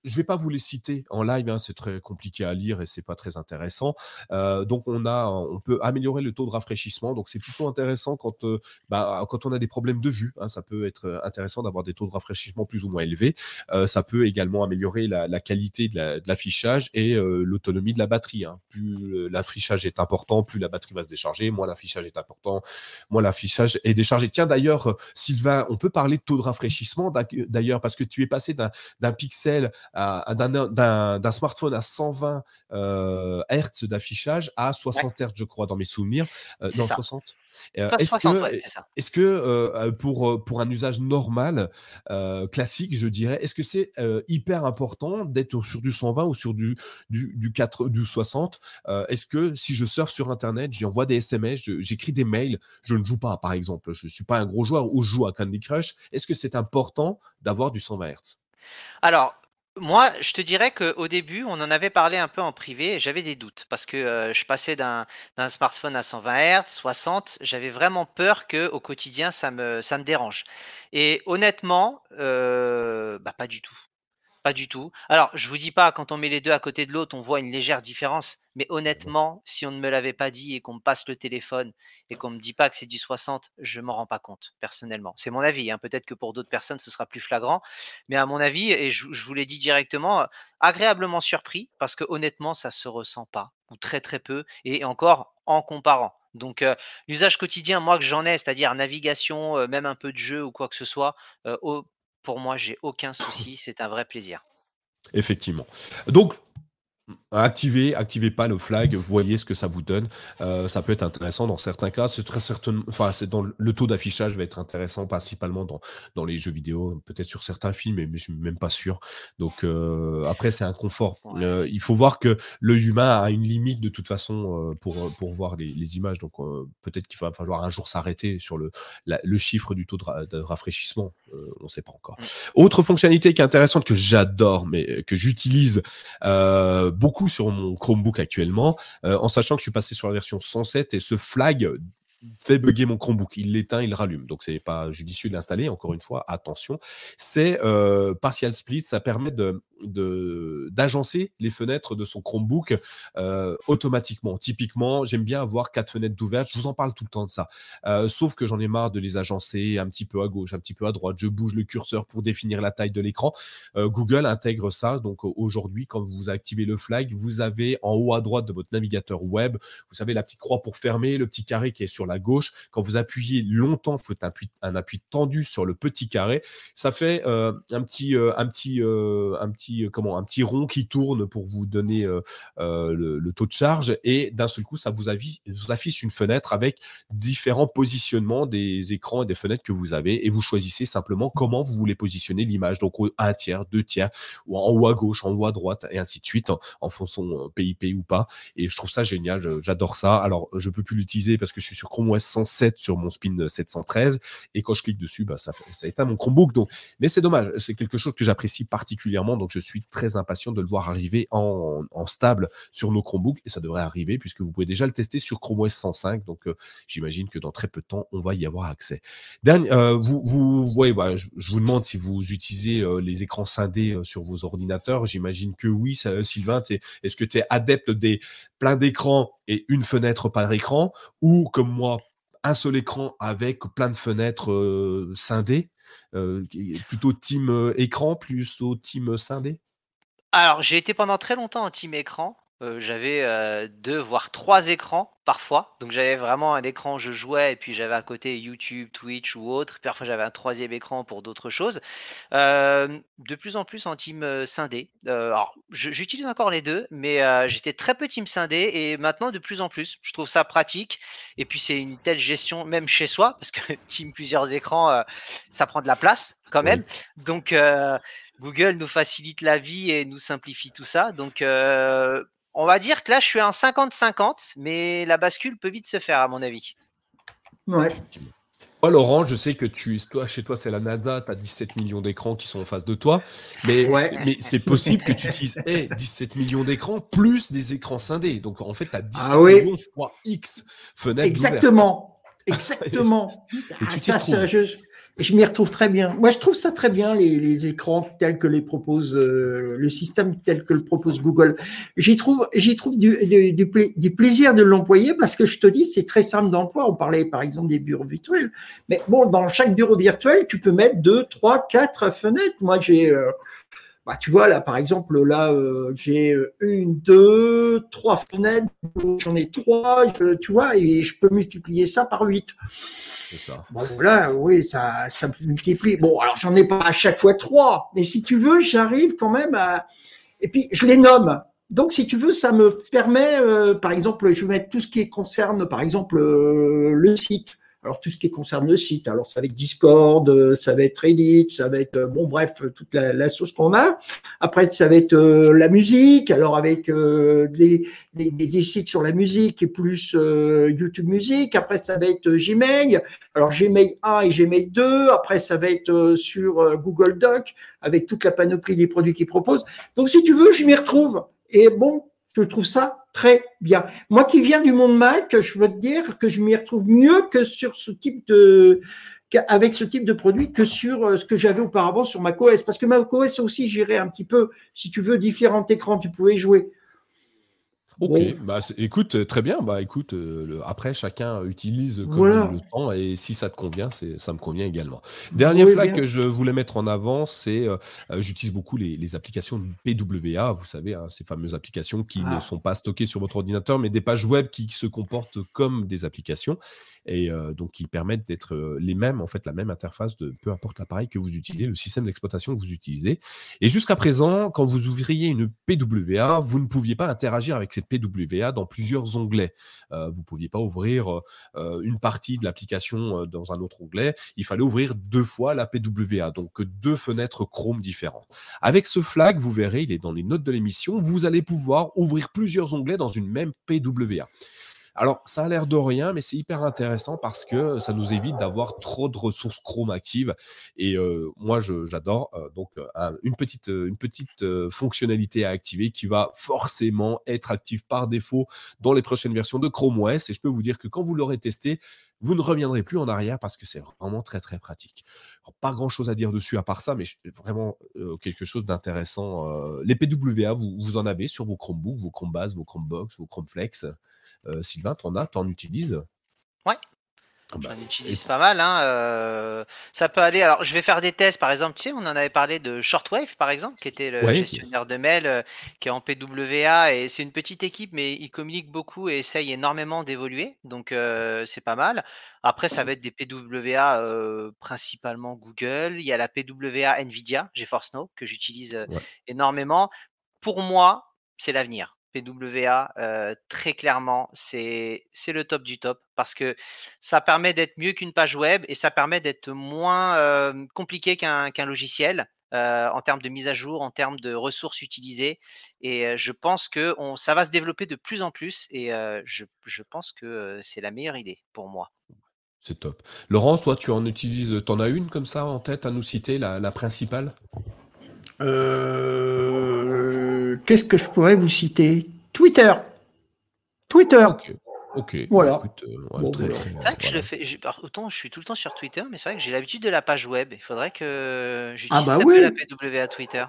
je ne vais pas vous les citer en live, hein, c'est très compliqué à lire et c'est pas très intéressant. Euh, donc, on a, on peut améliorer le taux de rafraîchissement. Donc, c'est plutôt intéressant quand, euh, bah, quand on a des problèmes de vue. Hein, ça peut être intéressant d'avoir des taux de rafraîchissement plus ou moins élevés. Euh, ça peut également améliorer la, la qualité de l'affichage et l'autonomie de la batterie. Hein. Plus l'affichage est important, plus la batterie va se décharger. Moins l'affichage est important, moins l'affichage est déchargé. Tiens, d'ailleurs Sylvain, on peut parler de taux de rafraîchissement d'ailleurs, parce que tu es passé d'un pixel, d'un smartphone à 120 euh, Hz d'affichage à 60 Hz, je crois, dans mes souvenirs. Euh, non, 60 euh, est-ce que, est que euh, pour, pour un usage normal, classique, je dirais, est-ce que c'est hyper important d'être sur du 120 ou sur du, du, du, 4, du 60 Est-ce que si je surfe sur Internet, j'envoie des SMS, j'écris des mails, je ne joue pas, par exemple, je ne suis pas un gros joueur ou je joue à Candy Crush, est-ce que c'est important d'avoir du 120 Hz Alors, moi, je te dirais qu'au début, on en avait parlé un peu en privé et j'avais des doutes parce que euh, je passais d'un smartphone à 120 Hz, 60, j'avais vraiment peur que au quotidien ça me, ça me dérange. Et honnêtement, euh, bah, pas du tout. Pas du tout. Alors, je vous dis pas, quand on met les deux à côté de l'autre, on voit une légère différence. Mais honnêtement, si on ne me l'avait pas dit et qu'on me passe le téléphone et qu'on me dit pas que c'est du 60, je m'en rends pas compte, personnellement. C'est mon avis. Hein. Peut-être que pour d'autres personnes, ce sera plus flagrant. Mais à mon avis, et je, vous l'ai dit directement, agréablement surpris parce que honnêtement, ça se ressent pas ou très très peu et encore en comparant. Donc, euh, l'usage quotidien, moi que j'en ai, c'est-à-dire navigation, euh, même un peu de jeu ou quoi que ce soit, euh, pour moi, j'ai aucun souci. C'est un vrai plaisir. Effectivement. Donc, Activez, activez pas le flag, voyez ce que ça vous donne. Euh, ça peut être intéressant dans certains cas. C'est très certainement, enfin, c'est dans le taux d'affichage va être intéressant principalement dans, dans les jeux vidéo, peut-être sur certains films, mais, je suis même pas sûr. Donc euh, après, c'est un confort. Euh, il faut voir que l'œil humain a une limite de toute façon pour, pour voir les, images. Donc peut-être qu'il va falloir un jour s'arrêter sur le, le chiffre du taux de, rafraîchissement. on ne sait pas encore. Autre fonctionnalité qui est intéressante que j'adore, mais que j'utilise beaucoup sur mon Chromebook actuellement, euh, en sachant que je suis passé sur la version 107 et ce flag fait bugger mon Chromebook. Il l'éteint, il rallume. Donc, c'est pas judicieux de l'installer. Encore une fois, attention. C'est euh, Partial Split. Ça permet de d'agencer les fenêtres de son Chromebook euh, automatiquement. Typiquement, j'aime bien avoir quatre fenêtres d'ouvertes. Je vous en parle tout le temps de ça. Euh, sauf que j'en ai marre de les agencer un petit peu à gauche, un petit peu à droite. Je bouge le curseur pour définir la taille de l'écran. Google intègre ça. Donc aujourd'hui, quand vous activez le flag, vous avez en haut à droite de votre navigateur web, vous savez la petite croix pour fermer, le petit carré qui est sur la gauche. Quand vous appuyez longtemps, vous faites un appui, tendu sur le petit carré. Ça fait un petit, un petit, un petit euh, comment, un petit rond qui tourne pour vous donner euh, euh, le, taux de charge. Et d'un seul coup, ça vous affiche, une fenêtre avec différents positionnements des écrans et des fenêtres que vous avez. Et vous choisissez simplement comment vous voulez positionner l'image. Donc, un tiers, deux tiers, ou en haut à gauche, en haut à droite, et ainsi de suite, en, fonction PIP ou pas. Et je trouve ça génial. J'adore ça. Alors, je peux plus l'utiliser parce que je suis sur Chrome OS 107 sur mon spin 713. Et quand je clique dessus, bah, ça, éteint mon Chromebook. Donc, mais c'est dommage. C'est quelque chose que j'apprécie particulièrement. Donc, je suis très impatient de le voir arriver en, stable sur nos Chromebooks et ça devrait arriver puisque vous pouvez déjà le tester sur Chrome OS 105. Donc, euh, j'imagine que dans très peu de temps, on va y avoir accès. Dernier, euh, vous, voyez, bah, je, vous demande si vous utilisez euh, les écrans scindés sur vos ordinateurs. J'imagine que oui, Sylvain. Est-ce que tu es adepte des plein d'écrans et une fenêtre par écran ou comme moi, un seul écran avec plein de fenêtres scindées euh, plutôt team euh, écran, plus au team scindé? Alors, j'ai été pendant très longtemps en team écran. Euh, j'avais deux voire trois écrans parfois. Donc j'avais vraiment un écran où je jouais et puis j'avais à côté YouTube, Twitch ou autre. Parfois j'avais un troisième écran pour d'autres choses. de plus en plus en team scindé. alors j'utilise encore les deux, mais j'étais très peu team scindé et maintenant de plus en plus. Je trouve ça pratique et puis c'est une telle gestion même chez soi parce que team plusieurs écrans, ça prend de la place quand même. Donc Google nous facilite la vie et nous simplifie tout ça. Donc on va dire que là, je suis un 50-50, mais la bascule peut vite se faire, à mon avis. Ouais. Moi, Laurent, je sais que tu, toi, chez toi, c'est la NASA, tu as 17 millions d'écrans qui sont en face de toi, mais, mais c'est possible que tu utilises 17 millions d'écrans plus des écrans scindés. Donc, en fait, tu as 17 ah millions fois X fenêtres. Exactement. Exactement. ah, ça, ça, je, je m'y retrouve très bien. Moi, je trouve ça très bien, les, les écrans tels que les propose euh, le système tel que le propose Google. J'y trouve, j'y trouve du, du, du, plaisir de l'employer parce que je te dis, c'est très simple d'emploi. On parlait par exemple des bureaux virtuels, mais bon, dans chaque bureau virtuel, tu peux mettre deux, trois, quatre fenêtres. Moi, j'ai euh, bah, tu vois, là, par exemple, là, euh, j'ai une, deux, trois fenêtres, j'en ai trois, je, tu vois, et je peux multiplier ça par huit. C'est ça. Bon, là, oui, ça, ça multiplie. Bon, alors, j'en ai pas à chaque fois trois, mais si tu veux, j'arrive quand même à. Et puis, je les nomme. Donc, si tu veux, ça me permet, euh, par exemple, je vais mettre tout ce qui concerne, par exemple, euh, le site. Alors tout ce qui concerne le site, alors ça va être Discord, euh, ça va être Reddit, ça va être euh, bon bref toute la, la sauce qu'on a. Après ça va être euh, la musique, alors avec des, des, des, sites sur la musique et plus YouTube Musique. Après ça va être Gmail, alors Gmail 1 et Gmail 2. Après ça va être sur Google Doc avec toute la panoplie des produits qu'ils proposent. Donc si tu veux, je m'y retrouve. Et bon, je trouve ça très bien. Moi qui viens du monde Mac, je veux te dire que je m'y retrouve mieux que sur ce type de avec ce type de produit que sur euh, ce que j'avais auparavant sur macOS. Parce que macOS aussi gérait un petit peu, si tu veux, différents écrans, tu pouvais jouer Ok, bah écoute, très bien. Bah écoute, euh, après chacun utilise comme le temps et si ça te convient, c'est ça me convient également. Dernier flag que je voulais mettre en avant, c'est euh, euh, j'utilise beaucoup les, les applications PWA, vous savez, hein, ces fameuses applications qui ne ah. sont pas stockées sur votre ordinateur, mais des pages web qui se comportent comme des applications et donc qui permettent d'être les mêmes, en fait, la même interface de peu importe l'appareil que vous utilisez, le système d'exploitation que vous utilisez. Et jusqu'à présent, quand vous ouvriez une PWA, vous ne pouviez pas interagir avec cette PWA dans plusieurs onglets. vous ne pouviez pas ouvrir une partie de l'application dans un autre onglet. Il fallait ouvrir deux fois la PWA, donc deux fenêtres Chrome différentes. Avec ce flag, vous verrez, il est dans les notes de l'émission, vous allez pouvoir ouvrir plusieurs onglets dans une même PWA. Alors, ça a l'air de rien, mais c'est hyper intéressant parce que ça nous évite d'avoir trop de ressources Chrome actives. Et euh, moi, j'adore. Euh, donc, euh, une petite, fonctionnalité à activer qui va forcément être active par défaut dans les prochaines versions de Chrome OS. Et je peux vous dire que quand vous l'aurez testé, vous ne reviendrez plus en arrière parce que c'est vraiment très très pratique. pas grand chose à dire dessus à part ça, mais vraiment euh, quelque chose d'intéressant. Euh, les PWA, vous, vous, en avez sur vos Chromebooks, vos Chromebase, vos Chromebox, vos Chromeflex. Euh, Sylvain, t'en as, t'en utilises? Ouais, ah bah, J'en utilise pas mal. Hein, euh, ça peut aller. Alors, je vais faire des tests. Par exemple, tu sais, on en avait parlé de Shortwave, par exemple, qui était le gestionnaire de mail, euh, qui est en PWA. Et c'est une petite équipe, mais il communique beaucoup et essaye énormément d'évoluer. Donc, euh, c'est pas mal. Après, ça va être des PWA principalement Google. Il y a la PWA Nvidia, GeForce Now, que j'utilise énormément. Pour moi, c'est l'avenir. PWA, euh, très clairement, c'est le top du top parce que ça permet d'être mieux qu'une page web et ça permet d'être moins euh, compliqué qu'un logiciel euh, en termes de mise à jour, en termes de ressources utilisées. Et je pense que ça va se développer de plus en plus et je, pense que c'est la meilleure idée pour moi. C'est top. Laurence, toi, tu en utilises, tu en as une comme ça en tête à nous citer, la principale? Euh, qu'est-ce que je pourrais vous citer? Twitter. Twitter. Ok. Voilà. Euh, c'est vrai que je le fais. Autant je suis tout le temps sur Twitter, mais c'est vrai que j'ai l'habitude de la page web. Il faudrait que j'utilise ah bah oui. la PWA Twitter.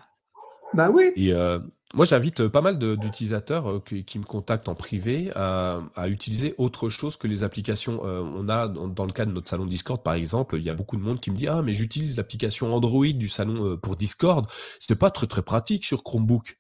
Bah oui. Et euh, moi, j'invite pas mal d'utilisateurs qui, me contactent en privé à, utiliser autre chose que les applications. on a, dans, le cas de notre salon Discord, par exemple, il y a beaucoup de monde qui me dit Ah, mais j'utilise l'application Android du salon pour Discord. C'était pas très très pratique sur Chromebook.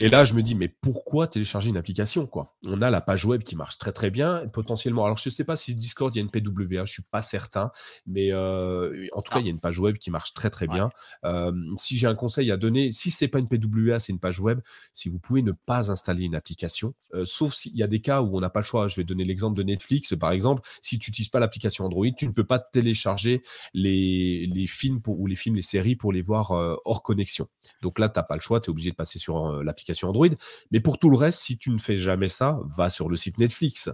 Et là, je me dis, mais pourquoi télécharger une application quoi? On a la page web qui marche très très bien, potentiellement. Alors, je ne sais pas si Discord, il y a une PWA, je ne suis pas certain, mais euh, en tout cas, il y a une page web qui marche très très bien. Euh, si j'ai un conseil à donner, si c'est pas une PWA, c'est une page web, si vous pouvez ne pas installer une application, euh, sauf s'il y a des cas où on n'a pas le choix. Je vais donner l'exemple de Netflix, par exemple. Si tu n'utilises pas l'application Android, tu ne peux pas télécharger les, les films pour, ou les films, les séries pour les voir hors connexion. Donc là, tu n'as pas le choix, tu es obligé de passer sur l'application Android. Mais pour tout le reste, si tu ne fais jamais ça, va sur le site Netflix.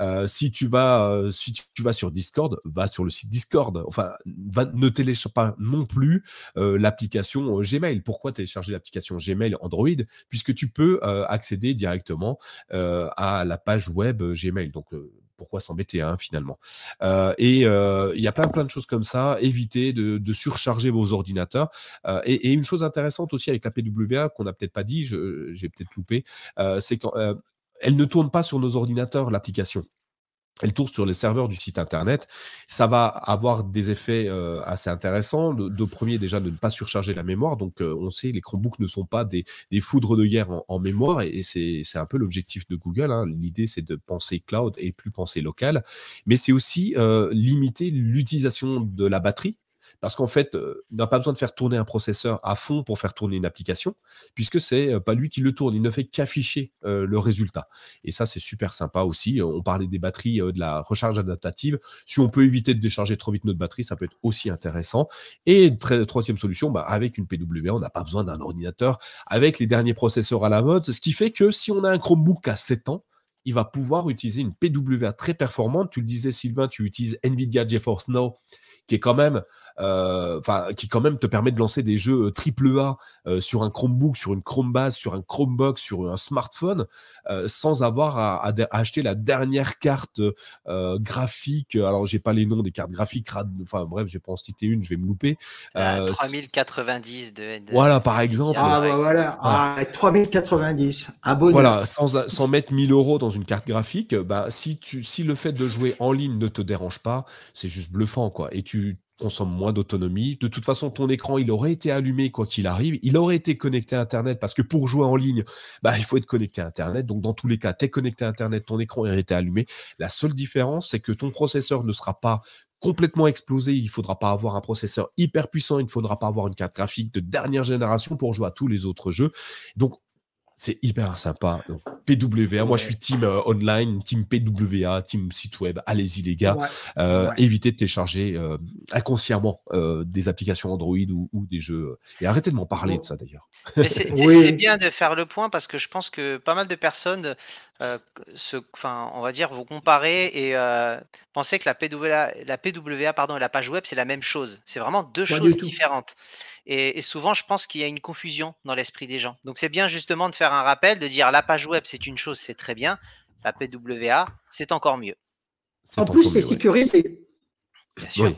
Euh, si tu vas euh, si tu vas sur Discord, va sur le site Discord. Enfin, ne télécharge pas non plus euh, l'application Gmail. Pourquoi télécharger l'application Gmail Android? Puisque tu peux accéder directement à la page web Gmail. Donc pourquoi s'embêter hein, finalement euh, Et euh, il y a plein plein de choses comme ça. Évitez de, surcharger vos ordinateurs. Euh, et, une chose intéressante aussi avec la PWA qu'on n'a peut-être pas dit, j'ai peut-être loupé, c'est qu'elle ne tourne pas sur nos ordinateurs l'application elle tourne sur les serveurs du site internet. Ça va avoir des effets euh, assez intéressants. Le, premier, déjà, de ne pas surcharger la mémoire. Donc, euh, on sait, les Chromebooks ne sont pas des, foudres de guerre en, mémoire. Et, c'est un peu l'objectif de Google. Hein. L'idée, c'est de penser cloud et plus penser local. Mais c'est aussi euh, limiter l'utilisation de la batterie parce qu'en fait, euh, il n'a pas besoin de faire tourner un processeur à fond pour faire tourner une application, puisque c'est euh, pas lui qui le tourne, il ne fait qu'afficher euh, le résultat. Et ça, c'est super sympa aussi. On parlait des batteries, de la recharge adaptative. Si on peut éviter de décharger trop vite notre batterie, ça peut être aussi intéressant. Et troisième solution, bah, avec une PWA, on n'a pas besoin d'un ordinateur avec les derniers processeurs à la mode, ce qui fait que si on a un Chromebook à 7 ans, il va pouvoir utiliser une PWA très performante. Tu le disais, Sylvain, tu utilises NVIDIA GeForce Now qui est quand même, enfin, qui quand même te permet de lancer des jeux triple A euh, sur un Chromebook, sur une Chromebase, sur un Chromebox, sur un smartphone, euh, sans avoir à, acheter la dernière carte graphique. Alors, j'ai pas les noms des cartes graphiques, enfin bref, j'ai pas en cité une, je vais me louper. 3090 de, Voilà, par exemple. Ah, bah, voilà, ah, 3090, abonné. Voilà, sans, sans mettre 1000 euros dans une carte graphique, bah, si, tu, si le fait de jouer en ligne ne te dérange pas, c'est juste bluffant, quoi. Et tu tu consommes moins d'autonomie. De toute façon, ton écran, il aurait été allumé quoi qu'il arrive. Il aurait été connecté à Internet parce que pour jouer en ligne, bah, il faut être connecté à Internet. Donc, dans tous les cas, tu es connecté à Internet, ton écran aurait été allumé. La seule différence, c'est que ton processeur ne sera pas complètement explosé. Il ne faudra pas avoir un processeur hyper puissant. Il ne faudra pas avoir une carte graphique de dernière génération pour jouer à tous les autres jeux. Donc, c'est hyper sympa. PWA, moi je suis team euh, online, team PWA, team site web. Allez-y les gars. Euh, évitez de télécharger euh, inconsciemment des applications Android ou, des jeux. Et arrêtez de m'en parler de ça d'ailleurs. C'est bien de faire le point parce que je pense que pas mal de personnes, se, enfin, on va dire, vont comparer et penser que la PWA, la PWA pardon, et la page web c'est la même chose. C'est vraiment deux choses différentes. Et, souvent, je pense qu'il y a une confusion dans l'esprit des gens. Donc, c'est bien justement de faire un rappel, de dire la page web, c'est une chose, c'est très bien. La PWA, c'est encore mieux. En plus, c'est sécurisé. Bien sûr. Oui.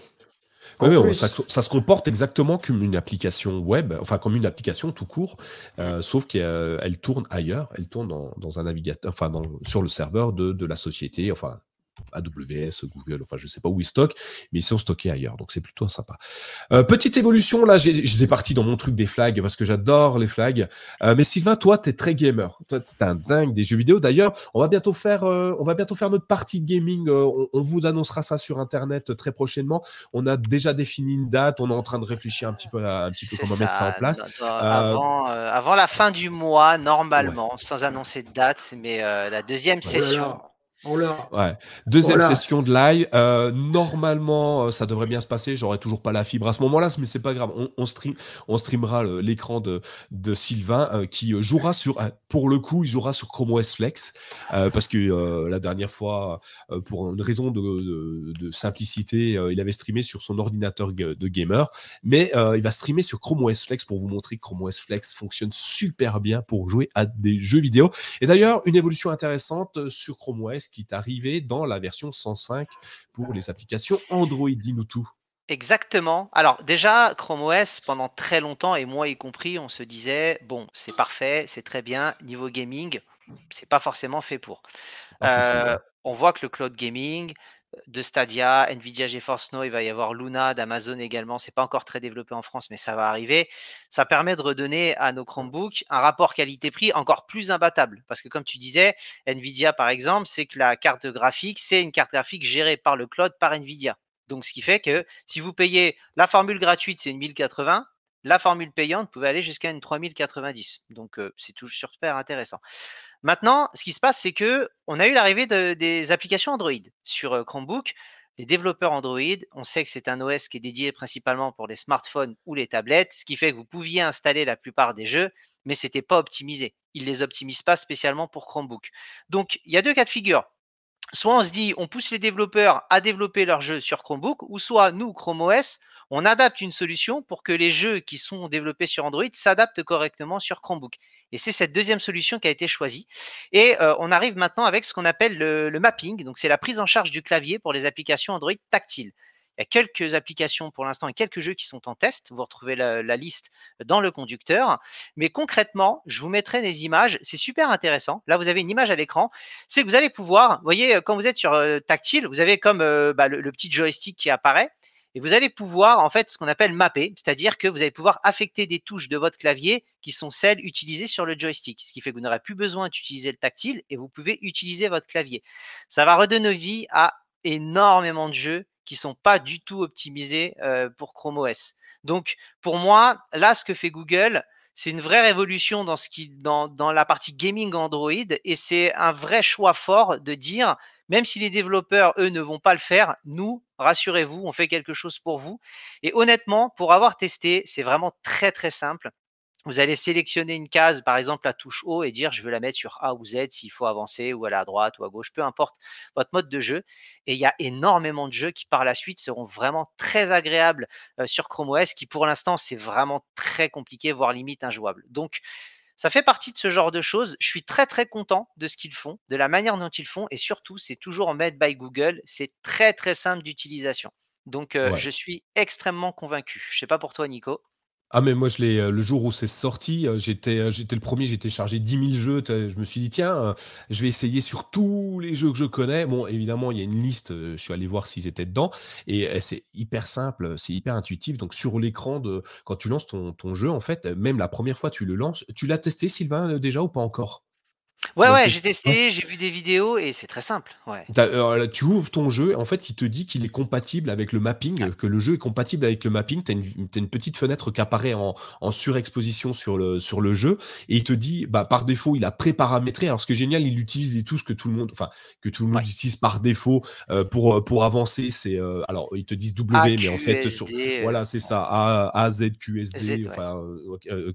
Oui, oui, ça, ça, se comporte exactement comme une application web, enfin comme une application tout court, euh, sauf qu'elle tourne ailleurs, elle tourne dans, dans un navigateur, enfin dans, sur le serveur de, de la société, enfin AWS, Google, enfin je sais pas où ils stockent, mais ils sont stockés ailleurs, donc c'est plutôt sympa. Euh, petite évolution, là j'étais parti dans mon truc des flags parce que j'adore les flags. Euh, mais Sylvain, toi t'es très gamer, toi t'es un dingue des jeux vidéo. D'ailleurs, on va bientôt faire, euh, on va bientôt faire notre partie de gaming. On, on, vous annoncera ça sur internet très prochainement. On a déjà défini une date, on est en train de réfléchir un petit peu, à, un petit peu comment mettre ça en place. Avant, avant, la fin du mois, normalement, sans annoncer de date, mais la deuxième session. Ouais. Deuxième session de live. Euh, normalement, euh, ça devrait bien se passer. J'aurai toujours pas la fibre à ce moment-là, mais c'est pas grave. On, on, stream, on streamera l'écran de, de Sylvain euh, qui jouera sur, pour le coup, il jouera sur Chrome OS Flex parce que la dernière fois, pour une raison de, de, de simplicité, il avait streamé sur son ordinateur de gamer, mais il va streamer sur Chrome OS Flex pour vous montrer que Chrome OS Flex fonctionne super bien pour jouer à des jeux vidéo. Et d'ailleurs, une évolution intéressante sur Chrome OS qui est arrivé dans la version 105 pour les applications Android. Dis-nous tout. Exactement. Alors déjà, Chrome OS, pendant très longtemps, et moi y compris, on se disait, bon, c'est parfait, c'est très bien, niveau gaming, c'est pas forcément fait pour. Euh, on voit que le cloud gaming, de Stadia, Nvidia GeForce Now, il va y avoir Luna d'Amazon également. C'est pas encore très développé en France, mais ça va arriver. Ça permet de redonner à nos Chromebooks un rapport qualité-prix encore plus imbattable. Parce que comme tu disais, Nvidia par exemple, c'est que la carte graphique, c'est une carte graphique gérée par le cloud par Nvidia. Donc ce qui fait que si vous payez la formule gratuite, c'est une 1080. La formule payante, pouvez aller jusqu'à une 3090. Donc euh, c'est toujours super intéressant. Maintenant, ce qui se passe, c'est que on a eu l'arrivée de, des applications Android sur euh, Chromebook. Les développeurs Android, on sait que c'est un OS qui est dédié principalement pour les smartphones ou les tablettes, ce qui fait que vous pouviez installer la plupart des jeux, mais c'était pas optimisé. Ils les optimisent pas spécialement pour Chromebook. Donc, il y a deux cas de figure. Soit on se dit, on pousse les développeurs à développer leurs jeux sur Chromebook, ou soit nous, Chrome OS, on adapte une solution pour que les jeux qui sont développés sur Android s'adaptent correctement sur Chromebook. Et c'est cette deuxième solution qui a été choisie. Et euh, on arrive maintenant avec ce qu'on appelle le, mapping. Donc c'est la prise en charge du clavier pour les applications Android tactiles. Il y a quelques applications pour l'instant et quelques jeux qui sont en test. Vous retrouvez la, liste dans le conducteur. Mais concrètement, je vous mettrai des images. C'est super intéressant. Là, vous avez une image à l'écran. C'est que vous allez pouvoir, vous voyez, quand vous êtes sur euh, tactile, vous avez comme euh, bah, le, petit joystick qui apparaît et vous allez pouvoir en fait ce qu'on appelle mapper, c'est-à-dire que vous allez pouvoir affecter des touches de votre clavier qui sont celles utilisées sur le joystick, ce qui fait que vous n'aurez plus besoin d'utiliser le tactile et vous pouvez utiliser votre clavier. Ça va redonner vie à énormément de jeux qui sont pas du tout optimisés euh, pour Chrome OS. Donc pour moi, là ce que fait Google, c'est une vraie révolution dans la partie gaming Android et c'est un vrai choix fort de dire même si les développeurs, eux, ne vont pas le faire, nous, rassurez-vous, on fait quelque chose pour vous. Et honnêtement, pour avoir testé, c'est vraiment très, très simple. Vous allez sélectionner une case, par exemple la touche haut, et dire je veux la mettre sur A ou Z s'il faut avancer ou aller à droite ou à gauche, peu importe votre mode de jeu. Et il y a énormément de jeux qui par la suite seront vraiment très agréables euh, sur Chrome OS, qui pour l'instant c'est vraiment très compliqué, voire limite injouable. Donc ça fait partie de ce genre de choses. Je suis très très content de ce qu'ils font, de la manière dont ils font, et surtout, c'est toujours en made by Google. C'est très très simple d'utilisation. Donc, euh, ouais. je suis extrêmement convaincu. Je sais pas pour toi, Nico. Ah mais moi je l'ai le jour où c'est sorti, j'étais j'étais le premier, j'ai téléchargé 10 000 jeux. Je me suis dit tiens, je vais essayer sur tous les jeux que je connais. Bon évidemment il y a une liste, je suis allé voir s'ils étaient dedans et c'est hyper simple, c'est hyper intuitif. Donc sur l'écran de quand tu lances ton, ton jeu en fait, même la première fois tu le lances, tu l'as testé Sylvain déjà ou pas encore? Ouais, ouais, j'ai testé, j'ai vu des vidéos et c'est très simple. Ouais. Euh, tu ouvres ton jeu, en fait, il te dit qu'il est compatible avec le mapping, ah. que le jeu est compatible avec le mapping. Tu as, as, une petite fenêtre qui apparaît en, en, surexposition sur le, sur le jeu et il te dit, bah, par défaut, il a préparamétré. Alors, ce qui est génial, il utilise les touches que tout le monde, enfin, que tout le monde ouais. utilise par défaut euh, pour, pour avancer. C'est, euh, alors, ils te disent W, A, mais en fait, sur, voilà, c'est ça, A, A, Z, QSD, Z, enfin,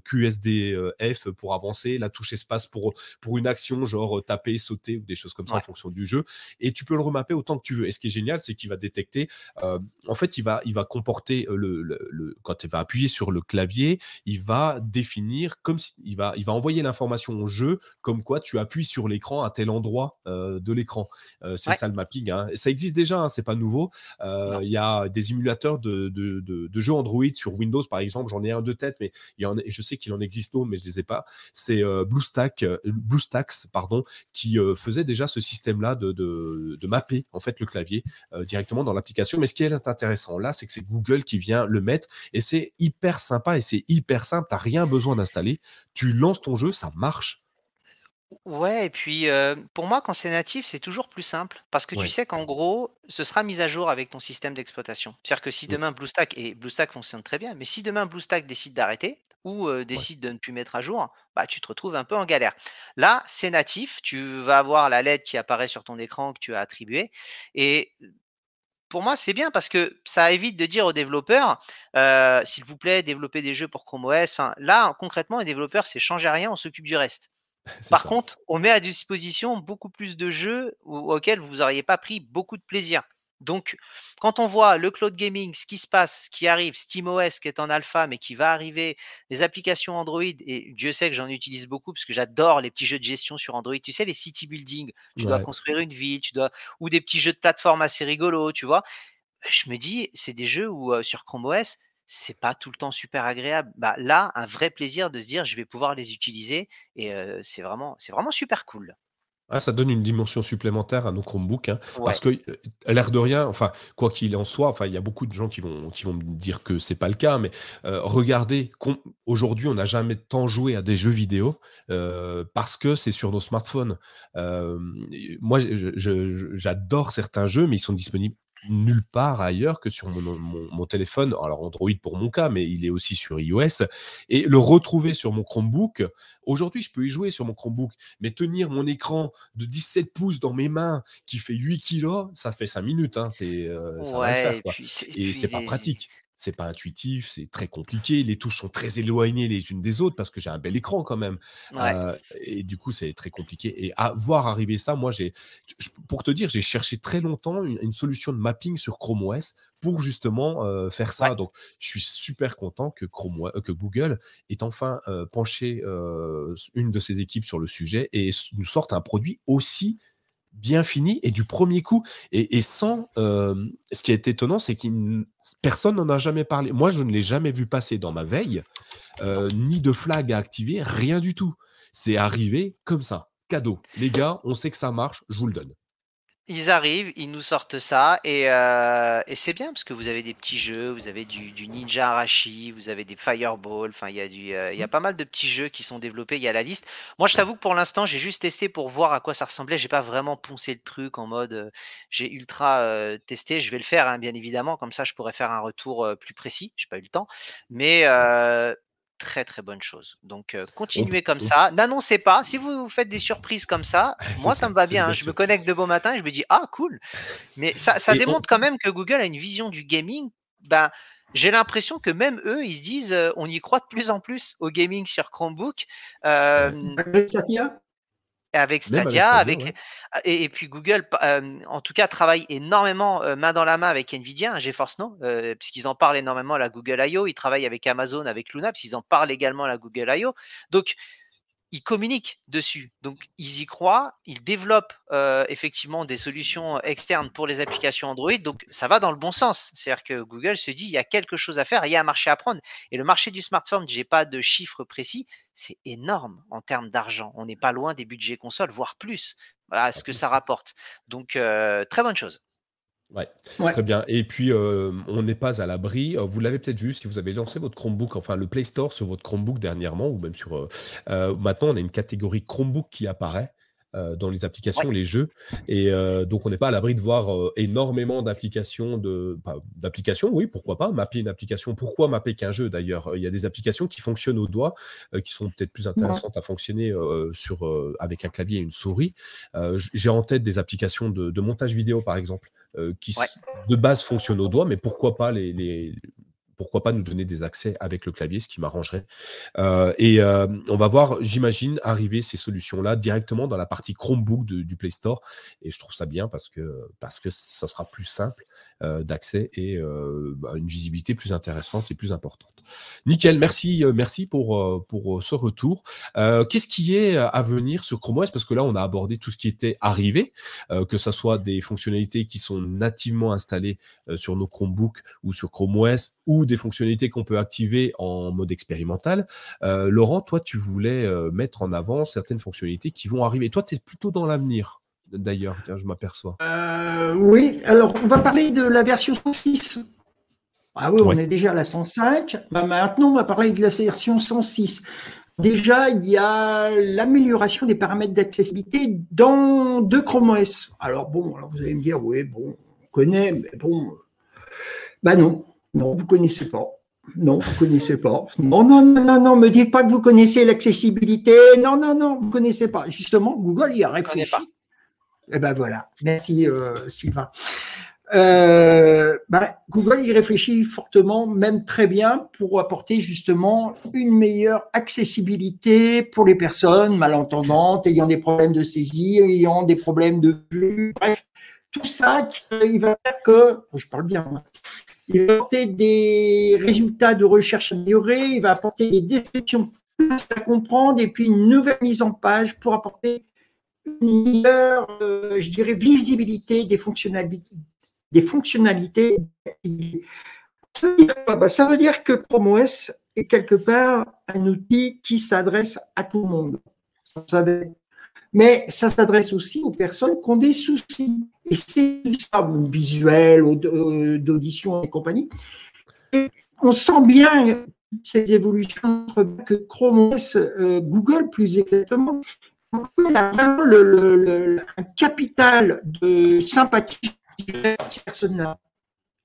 QSD, F pour avancer, la touche espace pour, pour une action actions, genre taper, sauter ou des choses comme ça en fonction du jeu. Et tu peux le remapper autant que tu veux. Et ce qui est génial, c'est qu'il va détecter. en fait, il va, il va comporter le, le, quand il va appuyer sur le clavier, il va définir comme si, il va, il va envoyer l'information au jeu comme quoi tu appuies sur l'écran à tel endroit de l'écran. c'est ça le mapping. Hein. Ça existe déjà, hein, c'est pas nouveau. Il y a des émulateurs de, de, de, jeux Android sur Windows, par exemple. J'en ai un de tête, mais il y en je sais qu'il en existe d'autres, mais je les ai pas. C'est BlueStack, BlueStacks, pardon, qui faisait déjà ce système-là de, de, de, mapper en fait le clavier directement dans l'application. Mais ce qui est intéressant là, c'est que c'est Google qui vient le mettre et c'est hyper sympa et c'est hyper simple. T'as rien besoin d'installer. Tu lances ton jeu, ça marche Ouais et puis, euh, pour moi, quand c'est natif, c'est toujours plus simple parce que tu sais qu'en gros, ce sera mis à jour avec ton système d'exploitation. C'est-à-dire que si demain BlueStack et BlueStack fonctionne très bien, mais si demain BlueStack décide d'arrêter ou, euh, décide de ne plus mettre à jour, bah, tu te retrouves un peu en galère. Là, c'est natif, tu vas avoir la LED qui apparaît sur ton écran que tu as attribué et pour moi, c'est bien parce que ça évite de dire aux développeurs, euh, s'il vous plaît, développez des jeux pour Chrome OS. Enfin, là, concrètement, les développeurs, c'est changer rien, on s'occupe du reste. Par contre, on met à disposition beaucoup plus de jeux auxquels vous n'auriez pas pris beaucoup de plaisir. Donc, quand on voit le cloud gaming, ce qui se passe, ce qui arrive, SteamOS qui est en alpha mais qui va arriver, les applications Android, et Dieu sait que j'en utilise beaucoup parce que j'adore les petits jeux de gestion sur Android. Tu sais, les city building, tu dois construire une ville, tu dois, ou des petits jeux de plateforme assez rigolos, tu vois. Je me dis, c'est des jeux où euh, sur Chrome OS, c'est pas tout le temps super agréable. Bah, là, un vrai plaisir de se dire je vais pouvoir les utiliser et c'est vraiment, c'est vraiment super cool. Ah, ça donne une dimension supplémentaire à nos Chromebooks, hein, parce que l'air de rien, enfin, quoi qu'il en soit, enfin, il y a beaucoup de gens qui vont, qui vont me dire que c'est pas le cas, mais regardez, aujourd'hui, on n'a jamais tant joué à des jeux vidéo parce que c'est sur nos smartphones. moi, j'adore certains jeux, mais ils sont disponibles nulle part ailleurs que sur mon, téléphone. Alors Android pour mon cas, mais il est aussi sur iOS. Et le retrouver sur mon Chromebook, aujourd'hui je peux y jouer sur mon Chromebook, mais tenir mon écran de 17 pouces dans mes mains qui fait 8 kilos, ça fait 5 minutes. Hein, c'est, euh, ça va faire. Et, c'est pas pratique c'est pas intuitif, c'est très compliqué. Les touches sont très éloignées les unes des autres parce que j'ai un bel écran quand même. et du coup, c'est très compliqué. Et à voir arriver ça, moi, j'ai, pour te dire, j'ai cherché très longtemps une, solution de mapping sur Chrome OS pour justement faire ça. Donc, je suis super content que Chrome, que Google ait enfin penché une de ses équipes sur le sujet et nous sorte un produit aussi bien fini et du premier coup. Et, sans. ce qui est étonnant, c'est que personne n'en a jamais parlé. Moi, je ne l'ai jamais vu passer dans ma veille, ni de flag à activer, rien du tout. C'est arrivé comme ça. Cadeau. Les gars, on sait que ça marche, je vous le donne. Ils arrivent, ils nous sortent ça et, euh, et c'est bien parce que vous avez des petits jeux, vous avez du, du Ninja Arashi, vous avez des Fireball, enfin il y a du, euh, il y a pas mal de petits jeux qui sont développés, il y a la liste. Moi je t'avoue que pour l'instant j'ai juste testé pour voir à quoi ça ressemblait, j'ai pas vraiment poncé le truc en mode euh, j'ai ultra testé, je vais le faire hein, bien évidemment, comme ça je pourrais faire un retour plus précis, j'ai pas eu le temps, mais très très bonne chose. Donc euh, continuez comme ça. N'annoncez pas. Si vous faites des surprises comme ça, moi ça, me va bien. Je me connecte de beau matin et je me dis ah cool. Mais ça, ça démontre quand même que Google a une vision du gaming. Ben j'ai l'impression que même eux, ils se disent, euh, on y croit de plus en plus au gaming sur Chromebook. Euh, avec Stadia, avec, et, puis Google, en tout cas, travaille énormément main dans la main avec Nvidia, hein, GeForce Now, puisqu'ils en parlent énormément à la Google I.O. Ils travaillent avec Amazon, avec Luna, puisqu'ils en parlent également à la Google I.O. Donc, ils communiquent dessus. Donc, ils y croient, ils développent euh, effectivement des solutions externes pour les applications Android. Donc, ça va dans le bon sens. C'est-à-dire que Google se dit, il y a quelque chose à faire, il y a un marché à prendre. Et le marché du smartphone, j'ai pas de chiffres précis, c'est énorme en termes d'argent. On n'est pas loin des budgets consoles, voire plus, à ce que ça rapporte. Donc, euh, très bonne chose. Ouais, très bien. Et puis, euh, on n'est pas à l'abri. Euh, vous l'avez peut-être vu si vous avez lancé votre Chromebook, enfin le Play Store sur votre Chromebook dernièrement, ou même sur. Euh, maintenant, on a une catégorie Chromebook qui apparaît. Euh, dans les applications, les jeux. Et euh, donc, on n'est pas à l'abri de voir euh, énormément d'applications, de, d'applications, oui, pourquoi pas, mapper une application. Pourquoi mapper qu'un jeu d'ailleurs? Il y a des applications qui fonctionnent au doigt, qui sont peut-être plus intéressantes à fonctionner sur, avec un clavier et une souris. j'ai en tête des applications de, montage vidéo, par exemple, qui de base fonctionnent au doigt, mais pourquoi pas les pourquoi pas nous donner des accès avec le clavier, ce qui m'arrangerait. Euh, et euh, on va voir, j'imagine, arriver ces solutions-là directement dans la partie Chromebook du Play Store. Et je trouve ça bien parce que, parce que ça sera plus simple euh, d'accès et bah, une visibilité plus intéressante et plus importante. Nickel, merci, merci pour, pour ce retour. Qu'est-ce qui est à venir sur Chrome OS Parce que là, on a abordé tout ce qui était arrivé, que ce soit des fonctionnalités qui sont nativement installées sur nos Chromebooks ou sur Chrome OS ou des fonctionnalités qu'on peut activer en mode expérimental. Euh, Laurent, toi, tu voulais euh, mettre en avant certaines fonctionnalités qui vont arriver. Toi, tu es plutôt dans l'avenir. D'ailleurs, je m'aperçois. Euh, oui, alors on va parler de la version 106. Ah oui, on est déjà à la 105. Bah, maintenant, on va parler de la version 106. Déjà, il y a l'amélioration des paramètres d'accessibilité dans deux Chrome OS. Alors bon, alors vous allez me dire, oui, bon, on connaît, mais bon, bah non. Non, vous connaissez pas. Non, vous connaissez pas. Non, non, non, non, non, me dites pas que vous connaissez l'accessibilité. Non, non, non, vous connaissez pas. Justement, Google y a réfléchi. Eh ben voilà. Merci euh, Sylvain. Euh, bah, Google y réfléchit fortement, même très bien, pour apporter justement une meilleure accessibilité pour les personnes malentendantes, ayant des problèmes de saisie, ayant des problèmes de vue, bref, tout ça, il va faire que, je parle bien, il va apporter des résultats de recherche améliorés, il va apporter des descriptions plus à comprendre et puis une nouvelle mise en page pour apporter une meilleure, euh, je dirais, visibilité des fonctionnalités. Des fonctionnalités. Bah, ça veut dire que Chrome OS est quelque part un outil qui s'adresse à tout le monde. Mais ça s'adresse aussi aux personnes qui ont des soucis et c'est ça, visuel, d'audition et compagnie. Et on sent bien ces évolutions que Chrome euh, Google plus exactement, Google a vraiment un capital de sympathie ces personnes-là.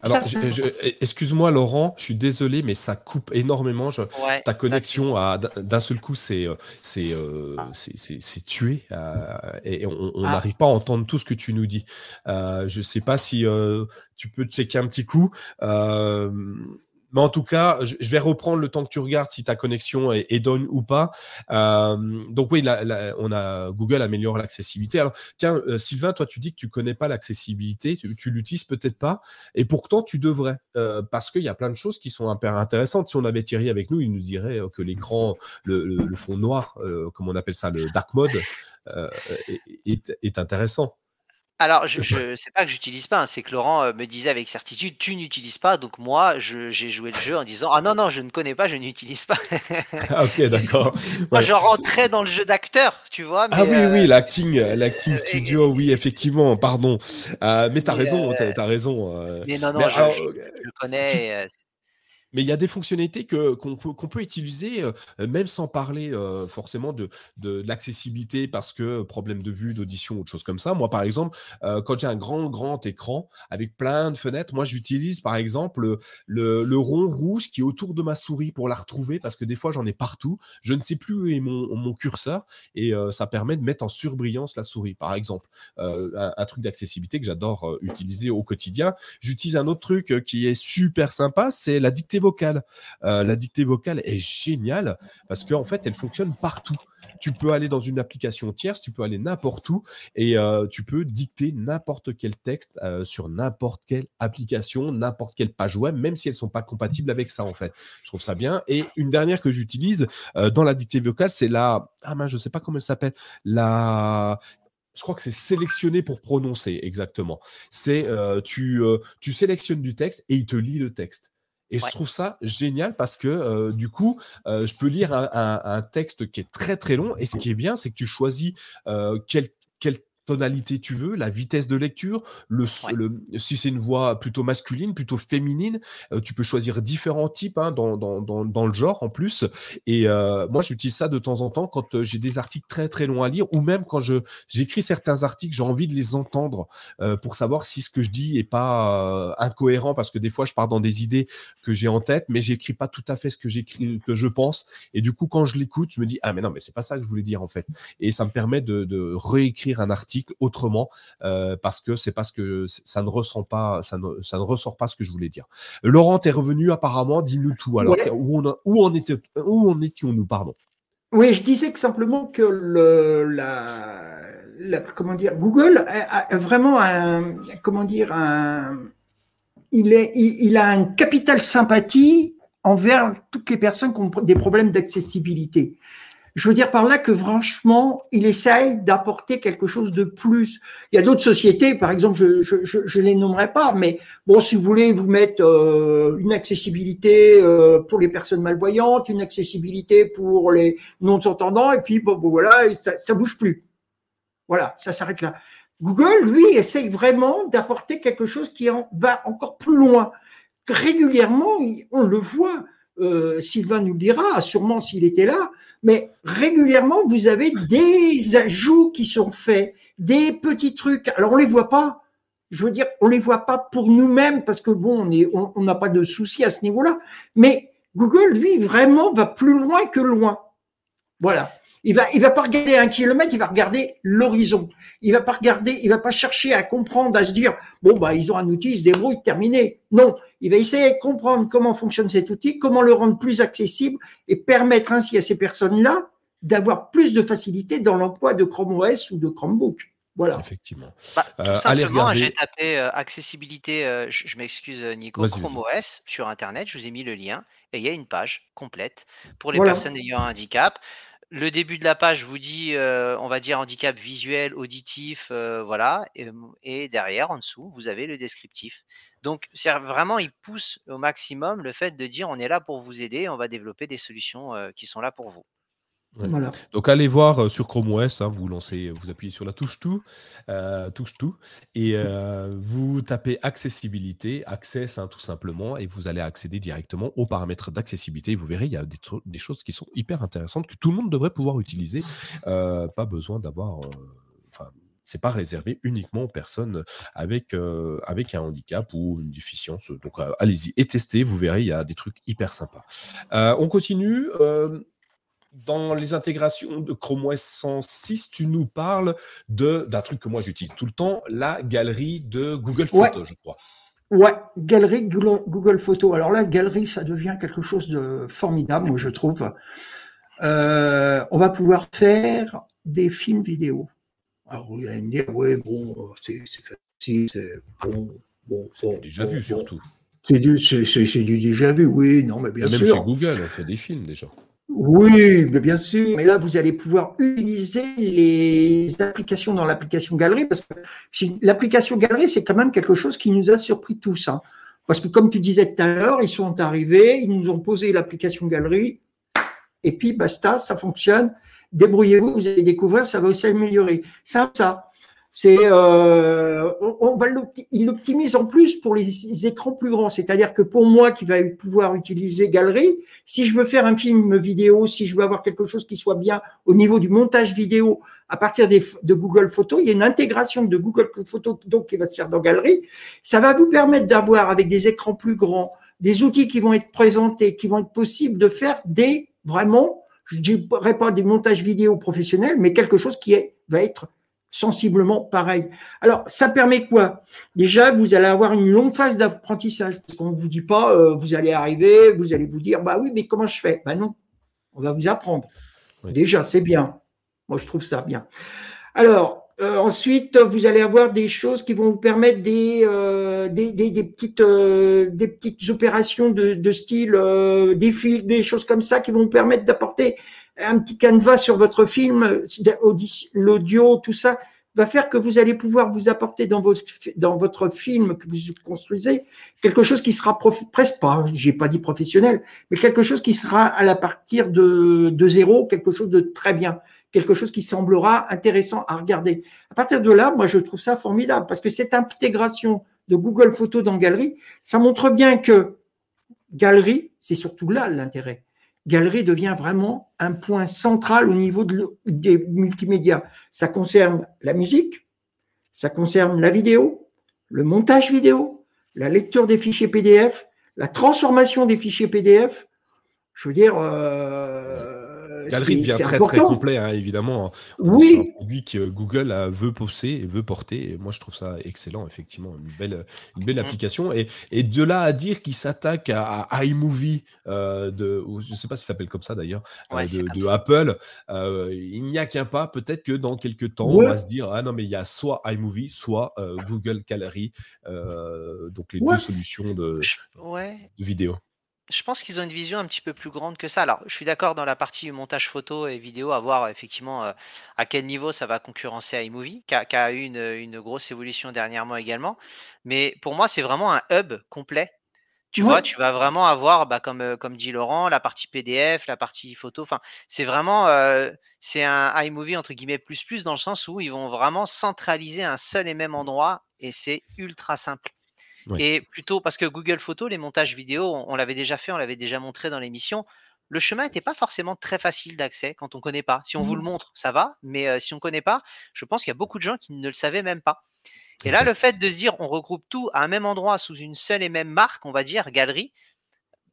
Alors, excuse-moi Laurent, je suis désolé, mais ça coupe énormément. ta connexion d'un seul coup, c'est euh, euh, c'est c'est tué euh, et on ah. n'arrive pas à entendre tout ce que tu nous dis. je sais pas si tu peux checker un petit coup. Mais en tout cas, je vais reprendre le temps que tu regardes si ta connexion est, donne ou pas. Euh, donc oui, on a Google améliore l'accessibilité. Alors tiens, euh, Sylvain, toi tu dis que tu connais pas l'accessibilité, tu, l'utilises peut-être pas, et pourtant tu devrais, euh, parce qu'il y a plein de choses qui sont hyper intéressantes. Si on avait Thierry avec nous, il nous dirait que l'écran, le, fond noir, comme on appelle ça, le dark mode, est intéressant. Alors, je, je sais pas que j'utilise pas, hein, c'est que Laurent euh, me disait avec certitude, tu n'utilises pas, donc moi, j'ai joué le jeu en disant, ah non, non, je ne connais pas, je n'utilise pas. Ah, ok, d'accord. Moi, je rentrais dans le jeu d'acteur, tu vois. ah oui, oui, euh, l'acting, l'acting studio, oui, effectivement, pardon. Euh, mais t'as raison, t'as as raison. Mais non, non, je, je, connais. Mais il y a des fonctionnalités que, qu'on, peut utiliser, euh, même sans parler euh, forcément de, de, l'accessibilité parce que problème de vue, d'audition, autre chose comme ça. Moi, par exemple, euh, quand j'ai un grand, grand écran avec plein de fenêtres, moi, j'utilise par exemple le, le, rond rouge qui est autour de ma souris pour la retrouver parce que des fois, j'en ai partout. Je ne sais plus où est mon, mon curseur et ça permet de mettre en surbrillance la souris, par exemple. Un, un, truc d'accessibilité que j'adore utiliser au quotidien. J'utilise un autre truc qui est super sympa, c'est la dictée Euh, la dictée vocale est géniale parce qu'en fait, elle fonctionne partout. Tu peux aller dans une application tierce, tu peux aller n'importe où et euh, tu peux dicter n'importe quel texte euh, sur n'importe quelle application, n'importe quelle page web, même si elles sont pas compatibles avec ça en fait. Je trouve ça bien. Et une dernière que j'utilise dans la dictée vocale, c'est la ah mince, je sais pas comment elle s'appelle, la je crois que c'est sélectionner pour prononcer exactement. C'est tu, tu sélectionnes du texte et il te lit le texte. Et je trouve ça génial parce que euh, du coup, euh, je peux lire un, un, un, texte qui est très très long. Et ce qui est bien, c'est que tu choisis euh, quel tonalité tu veux, la vitesse de lecture, le, si c'est une voix plutôt masculine, plutôt féminine, euh, tu peux choisir différents types hein, dans, dans, dans, dans, le genre en plus. Et euh, moi, j'utilise ça de temps en temps quand euh, j'ai des articles très très longs à lire ou même quand je j'écris certains articles, j'ai envie de les entendre pour savoir si ce que je dis est pas incohérent parce que des fois je pars dans des idées que j'ai en tête, mais j'écris pas tout à fait ce que j'écris, que je pense. Et du coup, quand je l'écoute, je me dis ah mais non mais c'est pas ça que je voulais dire en fait. Et ça me permet de, de réécrire un article autrement parce que c'est parce que ça ne ressent pas, ça ne, ça ne ressort pas ce que je voulais dire. Laurent est revenu apparemment, dis-nous tout. Alors où, on où en était, où en étions-nous, pardon? Oui, je disais que simplement que le, la, comment dire, Google a, vraiment un, comment dire, un, il, est, il, a un capital sympathie envers toutes les personnes qui ont des problèmes d'accessibilité. Je veux dire par là que franchement, il essaye d'apporter quelque chose de plus. Il y a d'autres sociétés, par exemple, je je, je, je, les nommerai pas, mais bon, si vous voulez vous mettre euh, une accessibilité euh, pour les personnes malvoyantes, une accessibilité pour les non-entendants, et puis bon, bon voilà, ça, ça bouge plus. Voilà, ça s'arrête là. Google, lui, essaye vraiment d'apporter quelque chose qui en, va encore plus loin. Régulièrement, on le voit. Euh, Sylvain nous le dira, sûrement s'il était là, mais régulièrement, vous avez des ajouts qui sont faits, des petits trucs. Alors, on les voit pas. Je veux dire, on les voit pas pour nous-mêmes parce que bon, on n'a pas de souci à ce niveau-là. Mais Google, lui, vraiment va plus loin que loin. Voilà. Il va, il va pas regarder un kilomètre, il va regarder l'horizon. Il va pas regarder, il va pas chercher à comprendre, à se dire, bon, bah, ils ont un outil, ils se débrouillent, terminé. Non. Il va essayer de comprendre comment fonctionne cet outil, comment le rendre plus accessible et permettre ainsi à ces personnes-là d'avoir plus de facilité dans l'emploi de Chrome OS ou de Chromebook. Voilà. Effectivement. Bah, tout euh, simplement, j'ai tapé euh, accessibilité, euh, je, je m'excuse Nico, Chrome OS sur Internet, je vous ai mis le lien et il y a une page complète pour les personnes ayant un handicap le début de la page vous dit, euh, on va dire, handicap visuel, auditif, euh, voilà. Et, derrière, en dessous, vous avez le descriptif. Donc, vraiment, il pousse au maximum le fait de dire, on est là pour vous aider, on va développer des solutions euh, qui sont là pour vous. Donc allez voir euh, sur Chrome OS, hein, vous lancez, vous appuyez sur la touche tout, euh, touche tout, et euh, vous tapez accessibilité, access hein, tout simplement, et vous allez accéder directement aux paramètres d'accessibilité. Vous verrez, il y a des, choses qui sont hyper intéressantes que tout le monde devrait pouvoir utiliser. pas besoin d'avoir, enfin, c'est pas réservé uniquement aux personnes avec avec un handicap ou une déficience. Donc allez-y et testez, vous verrez, il y a des trucs hyper sympas. on continue dans les intégrations de Chrome OS 106, tu nous parles d'un truc que moi j'utilise tout le temps, la galerie de Google Photos, je crois. Ouais, galerie Google, Google Photos. Alors là, galerie, ça devient quelque chose de formidable, moi je trouve. Euh, on va pouvoir faire des films vidéo. Alors vous allez me dire, ouais, bon, c'est facile, c'est bon, bon. Déjà vu surtout. C'est du, du, déjà vu, oui, non, mais bien sûr. Même chez Google, on fait des films déjà. Oui, bien sûr. Mais là, vous allez pouvoir utiliser les applications dans l'application Galerie parce que l'application Galerie, c'est quand même quelque chose qui nous a surpris tous. Hein. Parce que comme tu disais tout à l'heure, ils sont arrivés, ils nous ont posé l'application Galerie et puis basta, ça fonctionne. Débrouillez-vous, vous allez découvrir, ça va aussi améliorer. Ça, ça. Euh, on, va il l'optimise en plus pour les écrans plus grands. C'est-à-dire que pour moi qui va pouvoir utiliser Galerie, si je veux faire un film vidéo, si je veux avoir quelque chose qui soit bien au niveau du montage vidéo à partir de Google Photos, il y a une intégration de Google Photos donc qui va se faire dans Galerie. Ça va vous permettre d'avoir avec des écrans plus grands des outils qui vont être présentés, qui vont être possibles de faire des vraiment, je dirais pas des montages vidéo professionnels, mais quelque chose qui va être sensiblement pareil. Alors, ça permet quoi? Déjà, vous allez avoir une longue phase d'apprentissage. Parce qu'on ne vous dit pas, euh, vous allez arriver, vous allez vous dire, bah oui, mais comment je fais? Ben non, on va vous apprendre. Déjà, c'est bien. Moi, je trouve ça bien. Alors, euh, ensuite, vous allez avoir des choses qui vont vous permettre des, euh, des, des, des, petites, des petites opérations de, de style, des fils, des choses comme ça qui vont vous permettre d'apporter un petit canevas sur votre film, l'audio, tout ça va faire que vous allez pouvoir vous apporter dans votre, film que vous construisez quelque chose qui sera presque pas, j'ai pas dit professionnel, mais quelque chose qui sera à la partir de, de zéro, quelque chose de très bien, quelque chose qui semblera intéressant à regarder. À partir de là, moi, je trouve ça formidable parce que cette intégration de Google Photos dans Galerie, ça montre bien que Galerie, c'est surtout là l'intérêt. Galerie devient vraiment un point central au niveau des multimédias. Ça concerne la musique, ça concerne la vidéo, le montage vidéo, la lecture des fichiers PDF, la transformation des fichiers PDF. Je veux dire, euh, Galerie devient très très complet, hein, évidemment. Oui. C'est un produit que Google veut pousser et veut porter. Et moi, je trouve ça excellent, effectivement, une belle, une belle mm. application. Et, et, de là à dire qu'il s'attaque à, iMovie, euh, de, je ne sais pas si ça s'appelle comme ça d'ailleurs, euh, de, Apple, euh, il n'y a qu'un pas. Peut-être que dans quelques temps, on va se dire ah non mais il y a soit iMovie, soit Google Gallery, donc les deux solutions de, de vidéo je pense qu'ils ont une vision un petit peu plus grande que ça. Alors, je suis d'accord dans la partie montage photo et vidéo, à voir effectivement euh, à quel niveau ça va concurrencer iMovie, qui a, eu une, grosse évolution dernièrement également. Mais pour moi, c'est vraiment un hub complet. Tu vois, tu vas vraiment avoir, bah, comme, euh, comme dit Laurent, la partie PDF, la partie photo. Enfin, c'est vraiment, euh, c'est un iMovie entre guillemets plus plus dans le sens où ils vont vraiment centraliser un seul et même endroit et c'est ultra simple. Et plutôt parce que Google Photos, les montages vidéo, on, l'avait déjà fait, on l'avait déjà montré dans l'émission. Le chemin n'était pas forcément très facile d'accès quand on ne connaît pas. Si on vous le mmh. montre, ça va, mais euh, si on ne connaît pas, je pense qu'il y a beaucoup de gens qui ne le savaient même pas. Et là, le fait de se dire on regroupe tout à un même endroit sous une seule et même marque, on va dire galerie,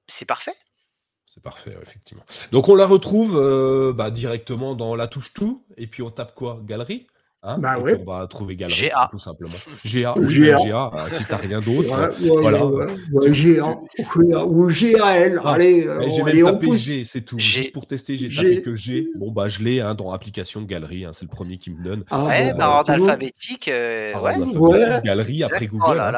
c'est parfait. C'est parfait, effectivement. Donc on la retrouve euh, bah, directement dans la touche tout, et puis on tape quoi? Galerie? Hein, bah ouais. On va trouver Galerie, GA. tout simplement. GA, oui, GA. GA euh, si t'as rien d'autre. Ouais, ouais, voilà. GA, ou GAL. Ah, allez, euh, j'ai même tapé G, c'est tout. Juste pour tester, j'ai tapé que G. Bon, bah, je l'ai hein, dans l'application Galerie, hein, c'est le premier qui me donne. Ah, ouais, par ordre alphabétique. Euh, ouais. alphabétique, Galerie après Google. Hein.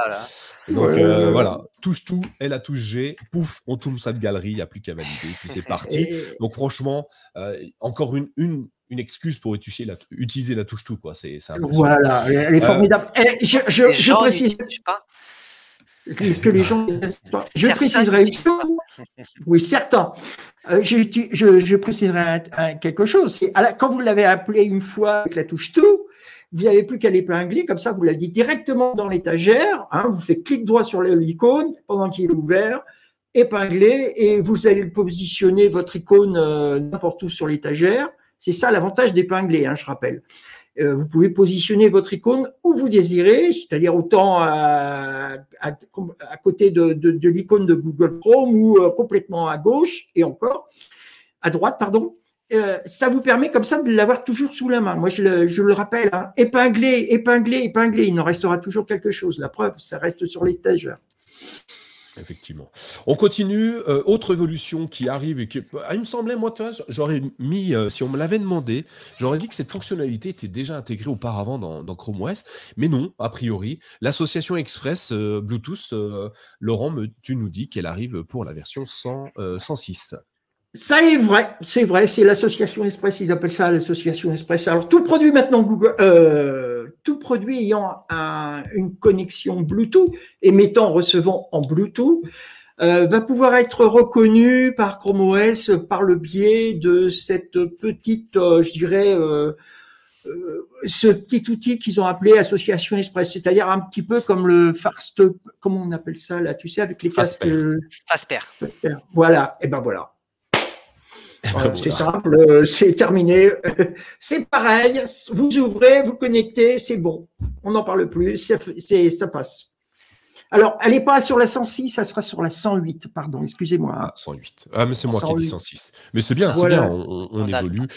Donc euh, voilà, touche tout, et la touche G, pouf, on tourne ça de galerie, il n'y a plus qu'à valider, puis c'est parti. Donc franchement, euh, encore une, une, une excuse pour utiliser la, utiliser la touche tout, quoi. C'est, voilà, elle est euh, formidable. Et je, je, je précise que, les gens Je préciserai Oui, certains. Euh, je, je, je, préciserai quelque chose. C'est quand vous l'avez appelé une fois avec la touche tout, vous n'avez plus qu'à l'épingler, comme ça vous la dites directement dans l'étagère. Hein, vous faites clic droit sur l'icône pendant qu'il est ouvert, épingler, et vous allez positionner votre icône euh, n'importe où sur l'étagère. C'est ça l'avantage d'épingler, hein, je rappelle. Euh, vous pouvez positionner votre icône où vous désirez, c'est-à-dire autant à, côté de l'icône de Google Chrome ou euh, complètement à gauche et encore à droite, pardon. Euh, ça vous permet comme ça de l'avoir toujours sous la main. Moi, je le, rappelle, hein, épinglé, épinglé, épinglé, il en restera toujours quelque chose. La preuve, ça reste sur l'étagère. Effectivement. On continue. Euh, autre évolution qui arrive et qui, ah, il me semblait, moi, j'aurais mis, euh, si on me l'avait demandé, j'aurais dit que cette fonctionnalité était déjà intégrée auparavant dans, Chrome OS, mais non, a priori. L'association Express Bluetooth, Laurent, tu nous dis qu'elle arrive pour la version 100, 106. Ça est vrai, c'est vrai, c'est l'association Express, ils appellent ça l'association Express. Alors tout produit maintenant Google, euh, tout produit ayant une connexion Bluetooth, émettant, recevant en Bluetooth, euh, va pouvoir être reconnu par Chrome OS par le biais de cette petite, euh, je dirais, ce petit outil qu'ils ont appelé Association Express, c'est-à-dire un petit peu comme le Fast, comment on appelle ça là, tu sais, avec les casques. Fasper. Voilà, et ben voilà. c'est simple, euh, c'est terminé. c'est pareil, vous ouvrez, vous connectez, c'est bon. On n'en parle plus, c'est, ça passe. Alors, elle n'est pas sur la 106, ça sera sur la 108, pardon, excusez-moi. Ah, 108. Ah, mais c'est moi qui ai dit 106. Mais c'est bien, c'est bien, on évolue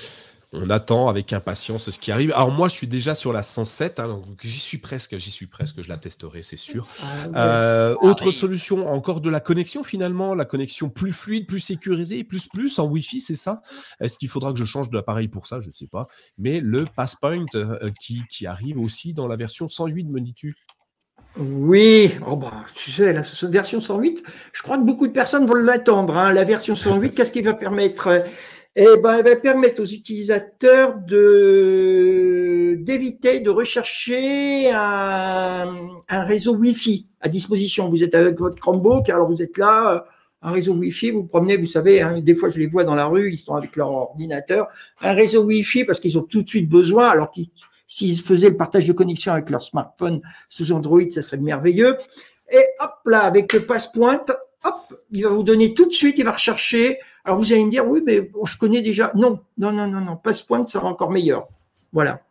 on attend avec impatience ce qui arrive. Alors moi, je suis déjà sur la 107, hein, donc j'y suis presque, j'y suis presque, je la testerai, c'est sûr. Ah euh, autre solution, encore de la connexion finalement, la connexion plus fluide, plus sécurisée, plus plus en Wi-Fi, c'est ça? Est-ce qu'il faudra que je change d'appareil pour ça? Je ne sais pas. Mais le Passpoint euh, qui, qui arrive aussi dans la version 108, me dis-tu? Oui, oh bah, tu sais, la version 108, je crois que beaucoup de personnes vont l'attendre. Hein. La version 108, qu'est-ce qui va permettre? Eh ben, elle va permettre aux utilisateurs de d'éviter de rechercher un, un réseau Wi-Fi à disposition. Vous êtes avec votre Chromebook, alors vous êtes là, un réseau Wi-Fi, vous, promenez, vous savez, hein, des fois je les vois dans la rue, ils sont avec leur ordinateur, un réseau Wi-Fi parce qu'ils ont tout de suite besoin, alors qu'ils s'ils faisaient le partage de connexion avec leur smartphone sous Android, ça serait merveilleux. Et hop là, avec le Passpoint, hop, il va vous donner tout de suite, il va rechercher alors vous allez me dire, oui, mais je connais déjà. Non, non, non, non, non. Passpoint sera encore meilleur. Voilà.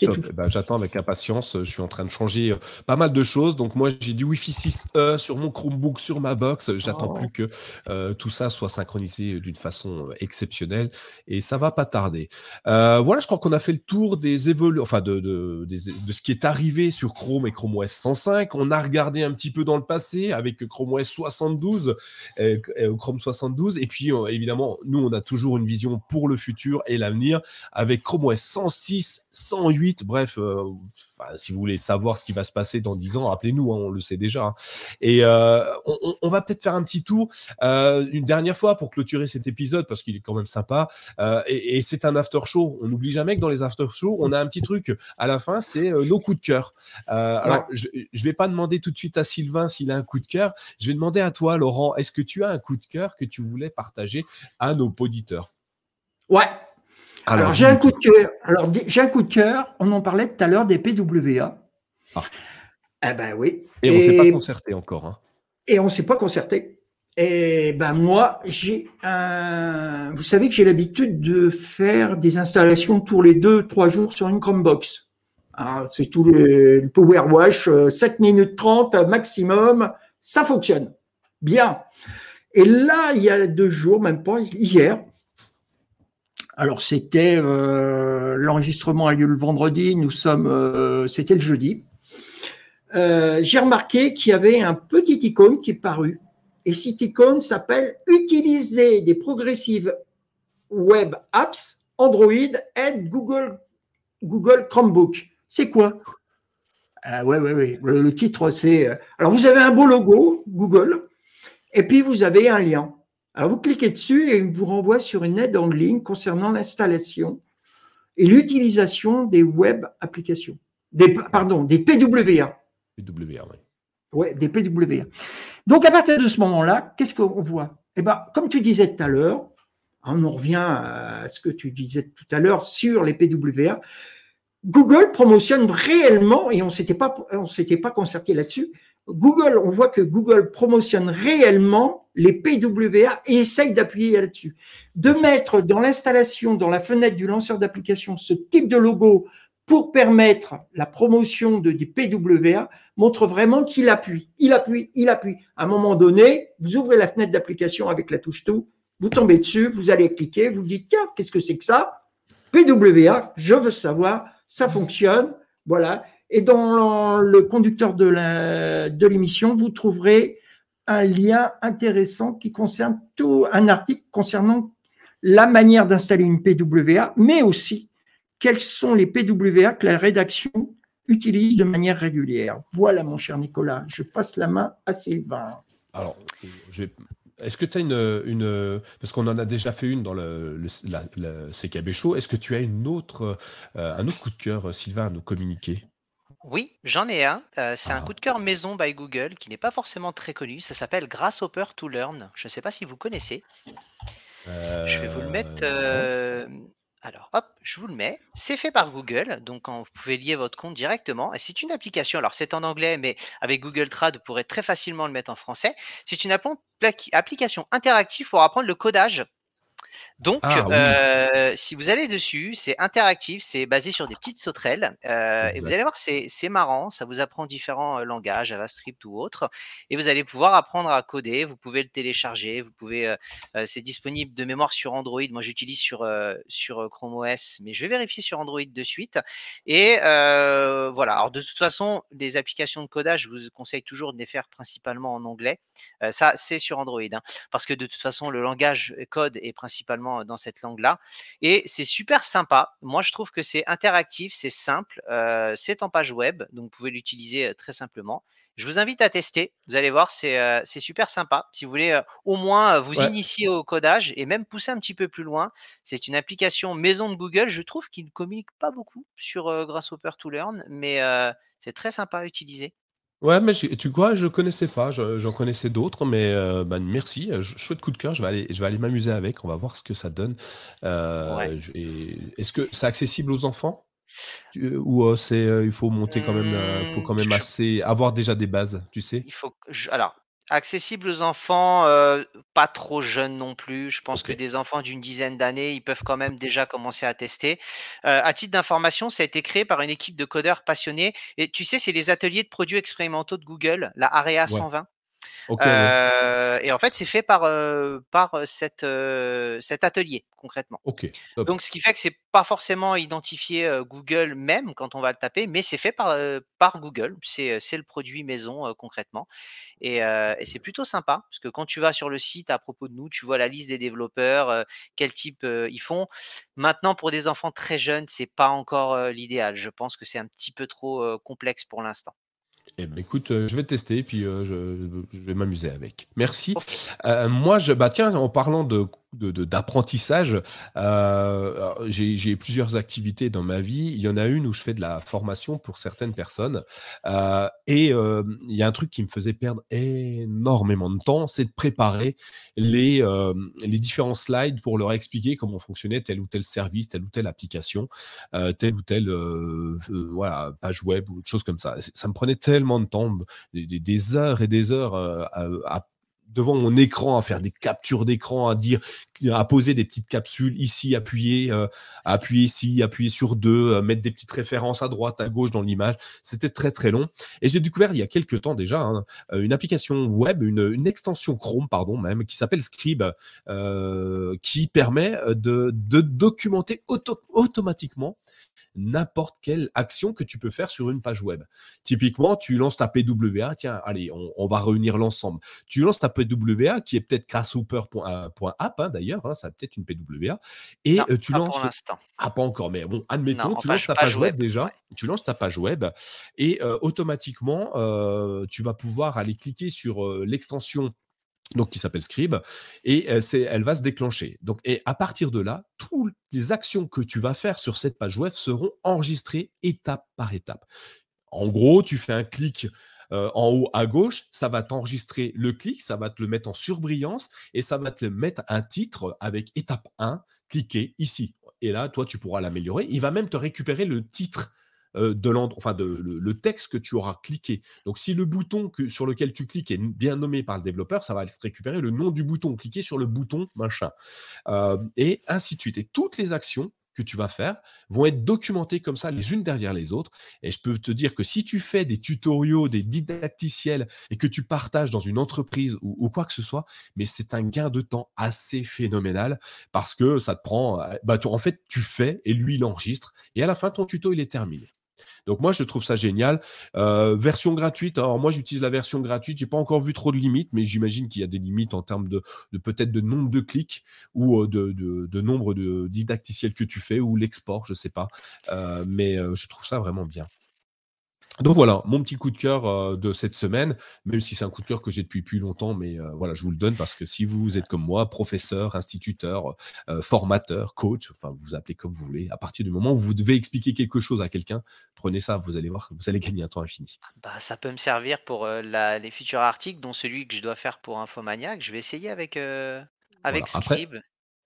Eh ben, j'attends avec impatience. Je suis en train de changer euh, pas mal de choses. Donc moi, j'ai du Wi-Fi 6E sur mon Chromebook, sur ma box. J'attends oh. plus que euh, tout ça soit synchronisé d'une façon euh, exceptionnelle et ça va pas tarder. voilà, je crois qu'on a fait le tour des évolutions, enfin de, de, de, ce qui est arrivé sur Chrome et Chrome OS 105. On a regardé un petit peu dans le passé avec Chrome OS 72, et, Chrome 72, et puis évidemment, nous, on a toujours une vision pour le futur et l'avenir avec Chrome OS 106, 108 Bref, euh, si vous voulez savoir ce qui va se passer dans 10 ans, rappelez-nous, hein, on le sait déjà. Hein. Et euh, on, va peut-être faire un petit tour euh, une dernière fois pour clôturer cet épisode parce qu'il est quand même sympa. et, c'est un after show. On n'oublie jamais que dans les after shows, on a un petit truc à la fin, c'est nos coups de cœur. Alors, je ne vais pas demander tout de suite à Sylvain s'il a un coup de cœur. Je vais demander à toi, Laurent, est-ce que tu as un coup de cœur que tu voulais partager à nos auditeurs? Ouais, alors, j'ai un coup de cœur. Alors j'ai un coup de cœur. On en parlait tout à l'heure des PWA. Ah. Eh ben oui. Et, on ne s'est pas concerté encore. Hein. Et on ne s'est pas concerté. Et ben moi, j'ai un. Vous savez que j'ai l'habitude de faire des installations tous les deux, trois jours sur une Chromebox. Ah, c'est tout le, Power Wash, 7 euh, minutes 30 maximum, ça fonctionne. Bien. Et là, il y a deux jours, même pas hier, alors c'était euh, l'enregistrement a lieu le vendredi, nous sommes, euh, c'était le jeudi. Euh, j'ai remarqué qu'il y avait un petit icône qui est paru, et cette icône s'appelle Utiliser des progressives web apps Android et Google Google Chromebook. C'est quoi? Ouais, ouais. Le, le titre c'est. Alors vous avez un beau logo Google, et puis vous avez un lien. Alors, vous cliquez dessus et il vous renvoie sur une aide en ligne concernant l'installation et l'utilisation des web applications. Des, pardon, des PWA. PWA, oui. Ouais, des PWA. Donc, à partir de ce moment-là, qu'est-ce qu'on voit? Eh ben, comme tu disais tout à l'heure, on en revient à ce que tu disais tout à l'heure sur les PWA. Google promotionne réellement, et on s'était pas, on s'était pas concerté là-dessus, Google, on voit que Google promotionne réellement les PWA et essaye d'appuyer là-dessus. De mettre dans l'installation, dans la fenêtre du lanceur d'application, ce type de logo pour permettre la promotion de des PWA montre vraiment qu'il appuie, il appuie, il appuie. À un moment donné, vous ouvrez la fenêtre d'application avec la touche tout, vous tombez dessus, vous allez cliquer, vous dites, tiens, qu'est-ce que c'est que ça? PWA, je veux savoir, ça fonctionne, voilà. Et dans le conducteur de l'émission, vous trouverez un lien intéressant qui concerne tout un article concernant la manière d'installer une PWA, mais aussi quels sont les PWA que la rédaction utilise de manière régulière. Voilà, mon cher Nicolas, je passe la main à Sylvain. Alors, Est-ce que tu as une, Parce qu'on en a déjà fait une dans le, CKB Show. Est-ce que tu as une autre, euh, un autre coup de cœur, Sylvain, à nous communiquer? Oui, j'en ai un. Euh, c'est un ah. coup de cœur maison by Google qui n'est pas forcément très connu. Ça s'appelle Grasshopper to Learn. Je ne sais pas si vous connaissez. Je vais vous le mettre. Euh, alors, hop, je vous le mets. C'est fait par Google, donc vous pouvez lier votre compte directement. Et c'est une application. Alors, c'est en anglais, mais avec Google Trad, vous pourrez très facilement le mettre en français. C'est une application interactive pour apprendre le codage donc, ah euh, si vous allez dessus, c'est interactif, c'est basé sur des petites sauterelles. Euh, et vous allez voir, c'est marrant, ça vous apprend différents euh, langages, JavaScript ou autres. Et vous allez pouvoir apprendre à coder, vous pouvez le télécharger, vous pouvez, c'est disponible de mémoire sur Android. Moi, j'utilise sur, sur Chrome OS, mais je vais vérifier sur Android de suite. Et voilà, alors de toute façon, les applications de codage, je vous conseille toujours de les faire principalement en anglais. ça, c'est sur Android, hein, parce que de toute façon, le langage code est principalement dans cette langue-là. Et c'est super sympa. Moi, je trouve que c'est interactif, c'est simple, euh, c'est en page web, donc vous pouvez l'utiliser très simplement. Je vous invite à tester. Vous allez voir, c'est euh, super sympa. Si vous voulez au moins vous initier au codage et même pousser un petit peu plus loin, c'est une application maison de Google. Je trouve qu'il ne communique pas beaucoup sur Grasshopper to Learn, mais c'est très sympa à utiliser. Ouais, mais tu vois, je connaissais pas, j'en connaissais d'autres, mais euh, bah, merci, euh, chouette coup de cœur, je vais aller, je vais aller m'amuser avec, on va voir ce que ça donne. Euh, est-ce que c'est accessible aux enfants? ou c'est, il faut monter quand même, il faut quand même assez, avoir déjà des bases, tu sais? Il faut alors, Accessible aux enfants, pas trop jeunes non plus. Je pense que des enfants d'une dizaine d'années, ils peuvent quand même déjà commencer à tester. à titre d'information, ça a été créé par une équipe de codeurs passionnés. Et tu sais, c'est les ateliers de produits expérimentaux de Google, la AREA 120. Euh, et en fait, c'est fait par, euh, par euh, cet atelier concrètement. Donc, ce qui fait que c'est pas forcément identifié Google même quand on va le taper, mais c'est fait par, par Google. C'est le produit maison concrètement. Et, et c'est plutôt sympa parce que quand tu vas sur le site à propos de nous, tu vois la liste des développeurs, quel type ils font. Maintenant, pour des enfants très jeunes, c'est pas encore l'idéal. Je pense que c'est un petit peu trop complexe pour l'instant. Eh ben, écoute, euh, je vais tester et puis euh, je, vais m'amuser avec. Merci. Euh, moi, je, bah tiens, en parlant de d'apprentissage. Euh, j'ai plusieurs activités dans ma vie. Il y en a une où je fais de la formation pour certaines personnes. Euh, et euh, il y a un truc qui me faisait perdre énormément de temps, c'est de préparer les, les différents slides pour leur expliquer comment fonctionnait tel ou tel service, telle ou telle application, telle ou telle page web ou chose comme ça. Ça me prenait tellement de temps, des, des heures et des heures à, à devant mon écran à faire des captures d'écran, à dire, à poser des petites capsules ici, appuyer, euh, appuyer ici, appuyer sur deux, euh, mettre des petites références à droite, à gauche dans l'image. C'était très très long. Et j'ai découvert il y a quelques temps déjà hein, euh, une application web, une, extension Chrome pardon même, qui s'appelle Scribe, qui permet de, documenter automatiquement n'importe quelle action que tu peux faire sur une page web. Typiquement, tu lances ta PWA, tiens, allez, on, va réunir l'ensemble. Tu lances ta PWA, qui est peut-être grasshopper.app, hein, d'ailleurs, hein, ça a peut-être une PWA, et euh, tu lances... Ah, pas encore, mais bon, admettons, tu lances ta page, web, déjà, tu lances ta page web, et euh, automatiquement, euh, tu vas pouvoir aller cliquer sur l'extension donc qui s'appelle Scribe, et elle va se déclencher. Donc, et à partir de là, toutes les actions que tu vas faire sur cette page web seront enregistrées étape par étape. En gros, tu fais un clic en haut à gauche, ça va t'enregistrer le clic, ça va te le mettre en surbrillance et ça va te mettre un titre avec étape 1, cliquez ici. Et là, toi, tu pourras l'améliorer. Il va même te récupérer le titre euh, de enfin de, le, texte que tu auras cliqué. Donc, si le bouton sur lequel tu cliques est bien nommé par le développeur, ça va récupérer le nom du bouton. Cliquez sur le bouton machin. Euh, et ainsi de suite. Et toutes les actions que tu vas faire vont être documentées comme ça, les unes derrière les autres. Et je peux te dire que si tu fais des tutoriaux, des didacticiels et que tu partages dans une entreprise ou, quoi que ce soit, mais c'est un gain de temps assez phénoménal parce que ça te prend, euh, bah, en fait, tu fais et lui, il enregistre. Et à la fin, ton tuto, il est terminé. Donc moi, je trouve ça génial. Euh, version gratuite. Alors moi, j'utilise la version gratuite. J'ai pas encore vu trop de limites, mais j'imagine qu'il y a des limites en termes de, peut-être de nombre de clics ou euh, de, nombre de didacticiels que tu fais ou l'export, je sais pas. Euh, mais je trouve ça vraiment bien. Donc voilà, mon petit coup de cœur euh, de cette semaine, même si c'est un coup de cœur que j'ai depuis plus longtemps, mais euh, voilà, je vous le donne parce que si vous êtes comme moi, professeur, instituteur, euh, formateur, coach, enfin vous, vous appelez comme vous voulez, à partir du moment où vous devez expliquer quelque chose à quelqu'un, prenez ça, vous allez voir, vous allez gagner un temps infini. Bah, ça peut me servir pour les futurs articles, dont celui que je dois faire pour Infomaniac. Je vais essayer avec, avec Scribe.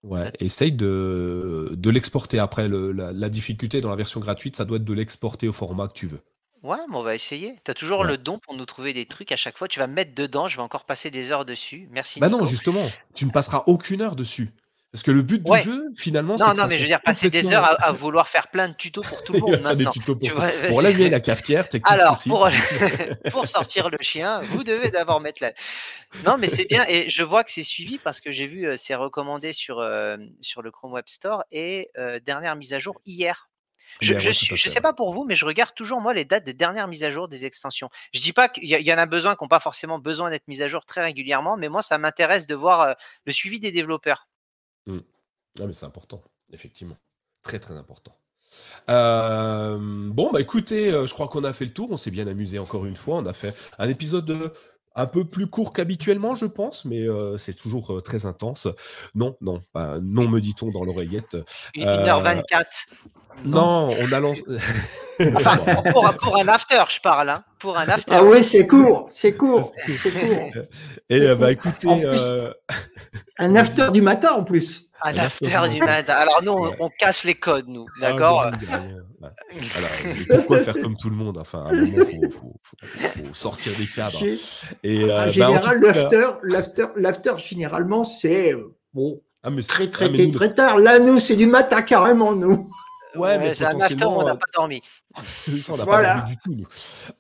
Ouais, essaye de, de l'exporter après. la, la difficulté dans la version gratuite, ça doit être de l'exporter au format que tu veux. Ouais, mais on va essayer. Tu as toujours le don pour nous trouver des trucs à chaque fois. Tu vas mettre dedans, je vais encore passer des heures dessus. Merci Bah non, justement, tu ne passeras aucune heure dessus. Parce que le but du jeu, finalement, c'est Non, non, mais je veux dire, passer des heures à, vouloir faire plein de tutos pour tout le monde des tutos pour Pour laver la cafetière, Alors, pour, pour sortir le chien, vous devez d'abord mettre la. Non, mais c'est bien. Et je vois que c'est suivi parce que j'ai vu, euh, c'est recommandé sur, euh, sur le Chrome Web Store et euh, dernière mise à jour hier. Je ne sais pas pour vous, mais je regarde toujours moi les dates de dernière mise à jour des extensions. Je dis pas qu'il y, en a besoin qui n'ont pas forcément besoin d'être mises à jour très régulièrement, mais moi ça m'intéresse de voir euh, le suivi des développeurs. Mmh. Ah, mais c'est important, effectivement, très très important. Euh, bon bah écoutez, euh, je crois qu'on a fait le tour, on s'est bien amusé encore une fois, on a fait un épisode de un peu plus court qu'habituellement, je pense, mais c'est toujours très intense. Non, non, non, me dit-on dans l'oreillette. 1h24. Non, on a lancé. pour, un after, je parle. Hein. Pour un after. Ah oui, c'est court, c'est court, c'est court. Et bah écoutez. un after du matin en plus. Un after du matin. Alors nous, on, casse les codes, nous, ah, d'accord Alors, pourquoi faire comme tout le monde? Enfin, à un moment, il faut, sortir des cadres. Et, en euh, bah, général, l'after, l'after, généralement, c'est euh, bon, ah, très, très, ah, très, tard. Là, nous, c'est du matin carrément, nous. Ouais, mais c'est un after où on n'a pas dormi. ça, on n'a pas du tout, nous.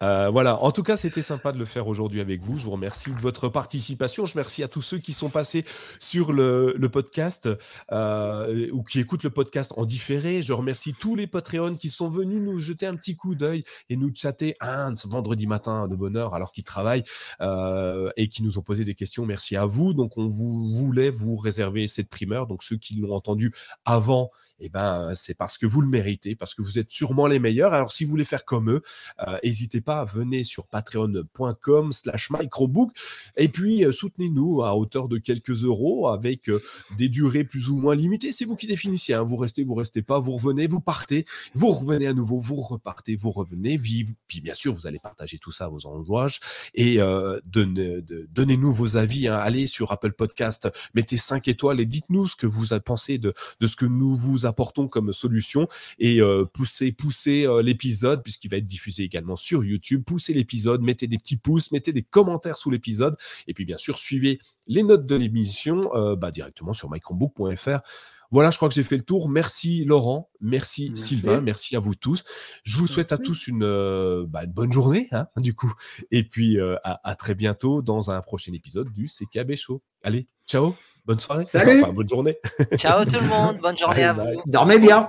Euh, voilà. En tout cas, c'était sympa de le faire aujourd'hui avec vous. Je vous remercie de votre participation. Je remercie à tous ceux qui sont passés sur le, podcast euh, ou qui écoutent le podcast en différé. Je remercie tous les Patreons qui sont venus nous jeter un petit coup d'œil et nous chatter un vendredi matin de bonne heure alors qu'ils travaillent euh, et qui nous ont posé des questions. Merci à vous. Donc, on vous voulait vous réserver cette primeur. Donc, ceux qui l'ont entendu avant, eh ben, c'est parce que vous le méritez, parce que vous êtes sûrement les meilleurs. Alors, si vous voulez faire comme eux, euh, n'hésitez pas, venez sur patreon.com slash microbook et puis euh, soutenez-nous à hauteur de quelques euros avec euh, des durées plus ou moins limitées. C'est vous qui définissez. Hein. Vous restez, vous restez pas, vous revenez, vous partez, vous revenez à nouveau, vous repartez, vous revenez. Puis, puis bien sûr, vous allez partager tout ça à vos entourages et donnez-nous vos avis. Hein. Allez sur Apple Podcast, mettez 5 étoiles et dites-nous ce que vous pensez de, de ce que nous vous apportons comme solution et poussez, poussez l'épisode puisqu'il va être diffusé également sur YouTube. Poussez l'épisode, mettez des petits pouces, mettez des commentaires sous l'épisode et puis bien sûr suivez les notes de l'émission bah, directement sur mychromebook.fr. Voilà, je crois que j'ai fait le tour. Merci Laurent, merci, Sylvain, merci à vous tous. Je vous souhaite à tous une, bah, bonne journée, hein, du coup. Et puis à, très bientôt dans un prochain épisode du CKB Show. Allez, ciao Bonne soirée. Salut. Enfin, bonne journée. Ciao tout le monde. Bonne journée à vous. Dormez bien.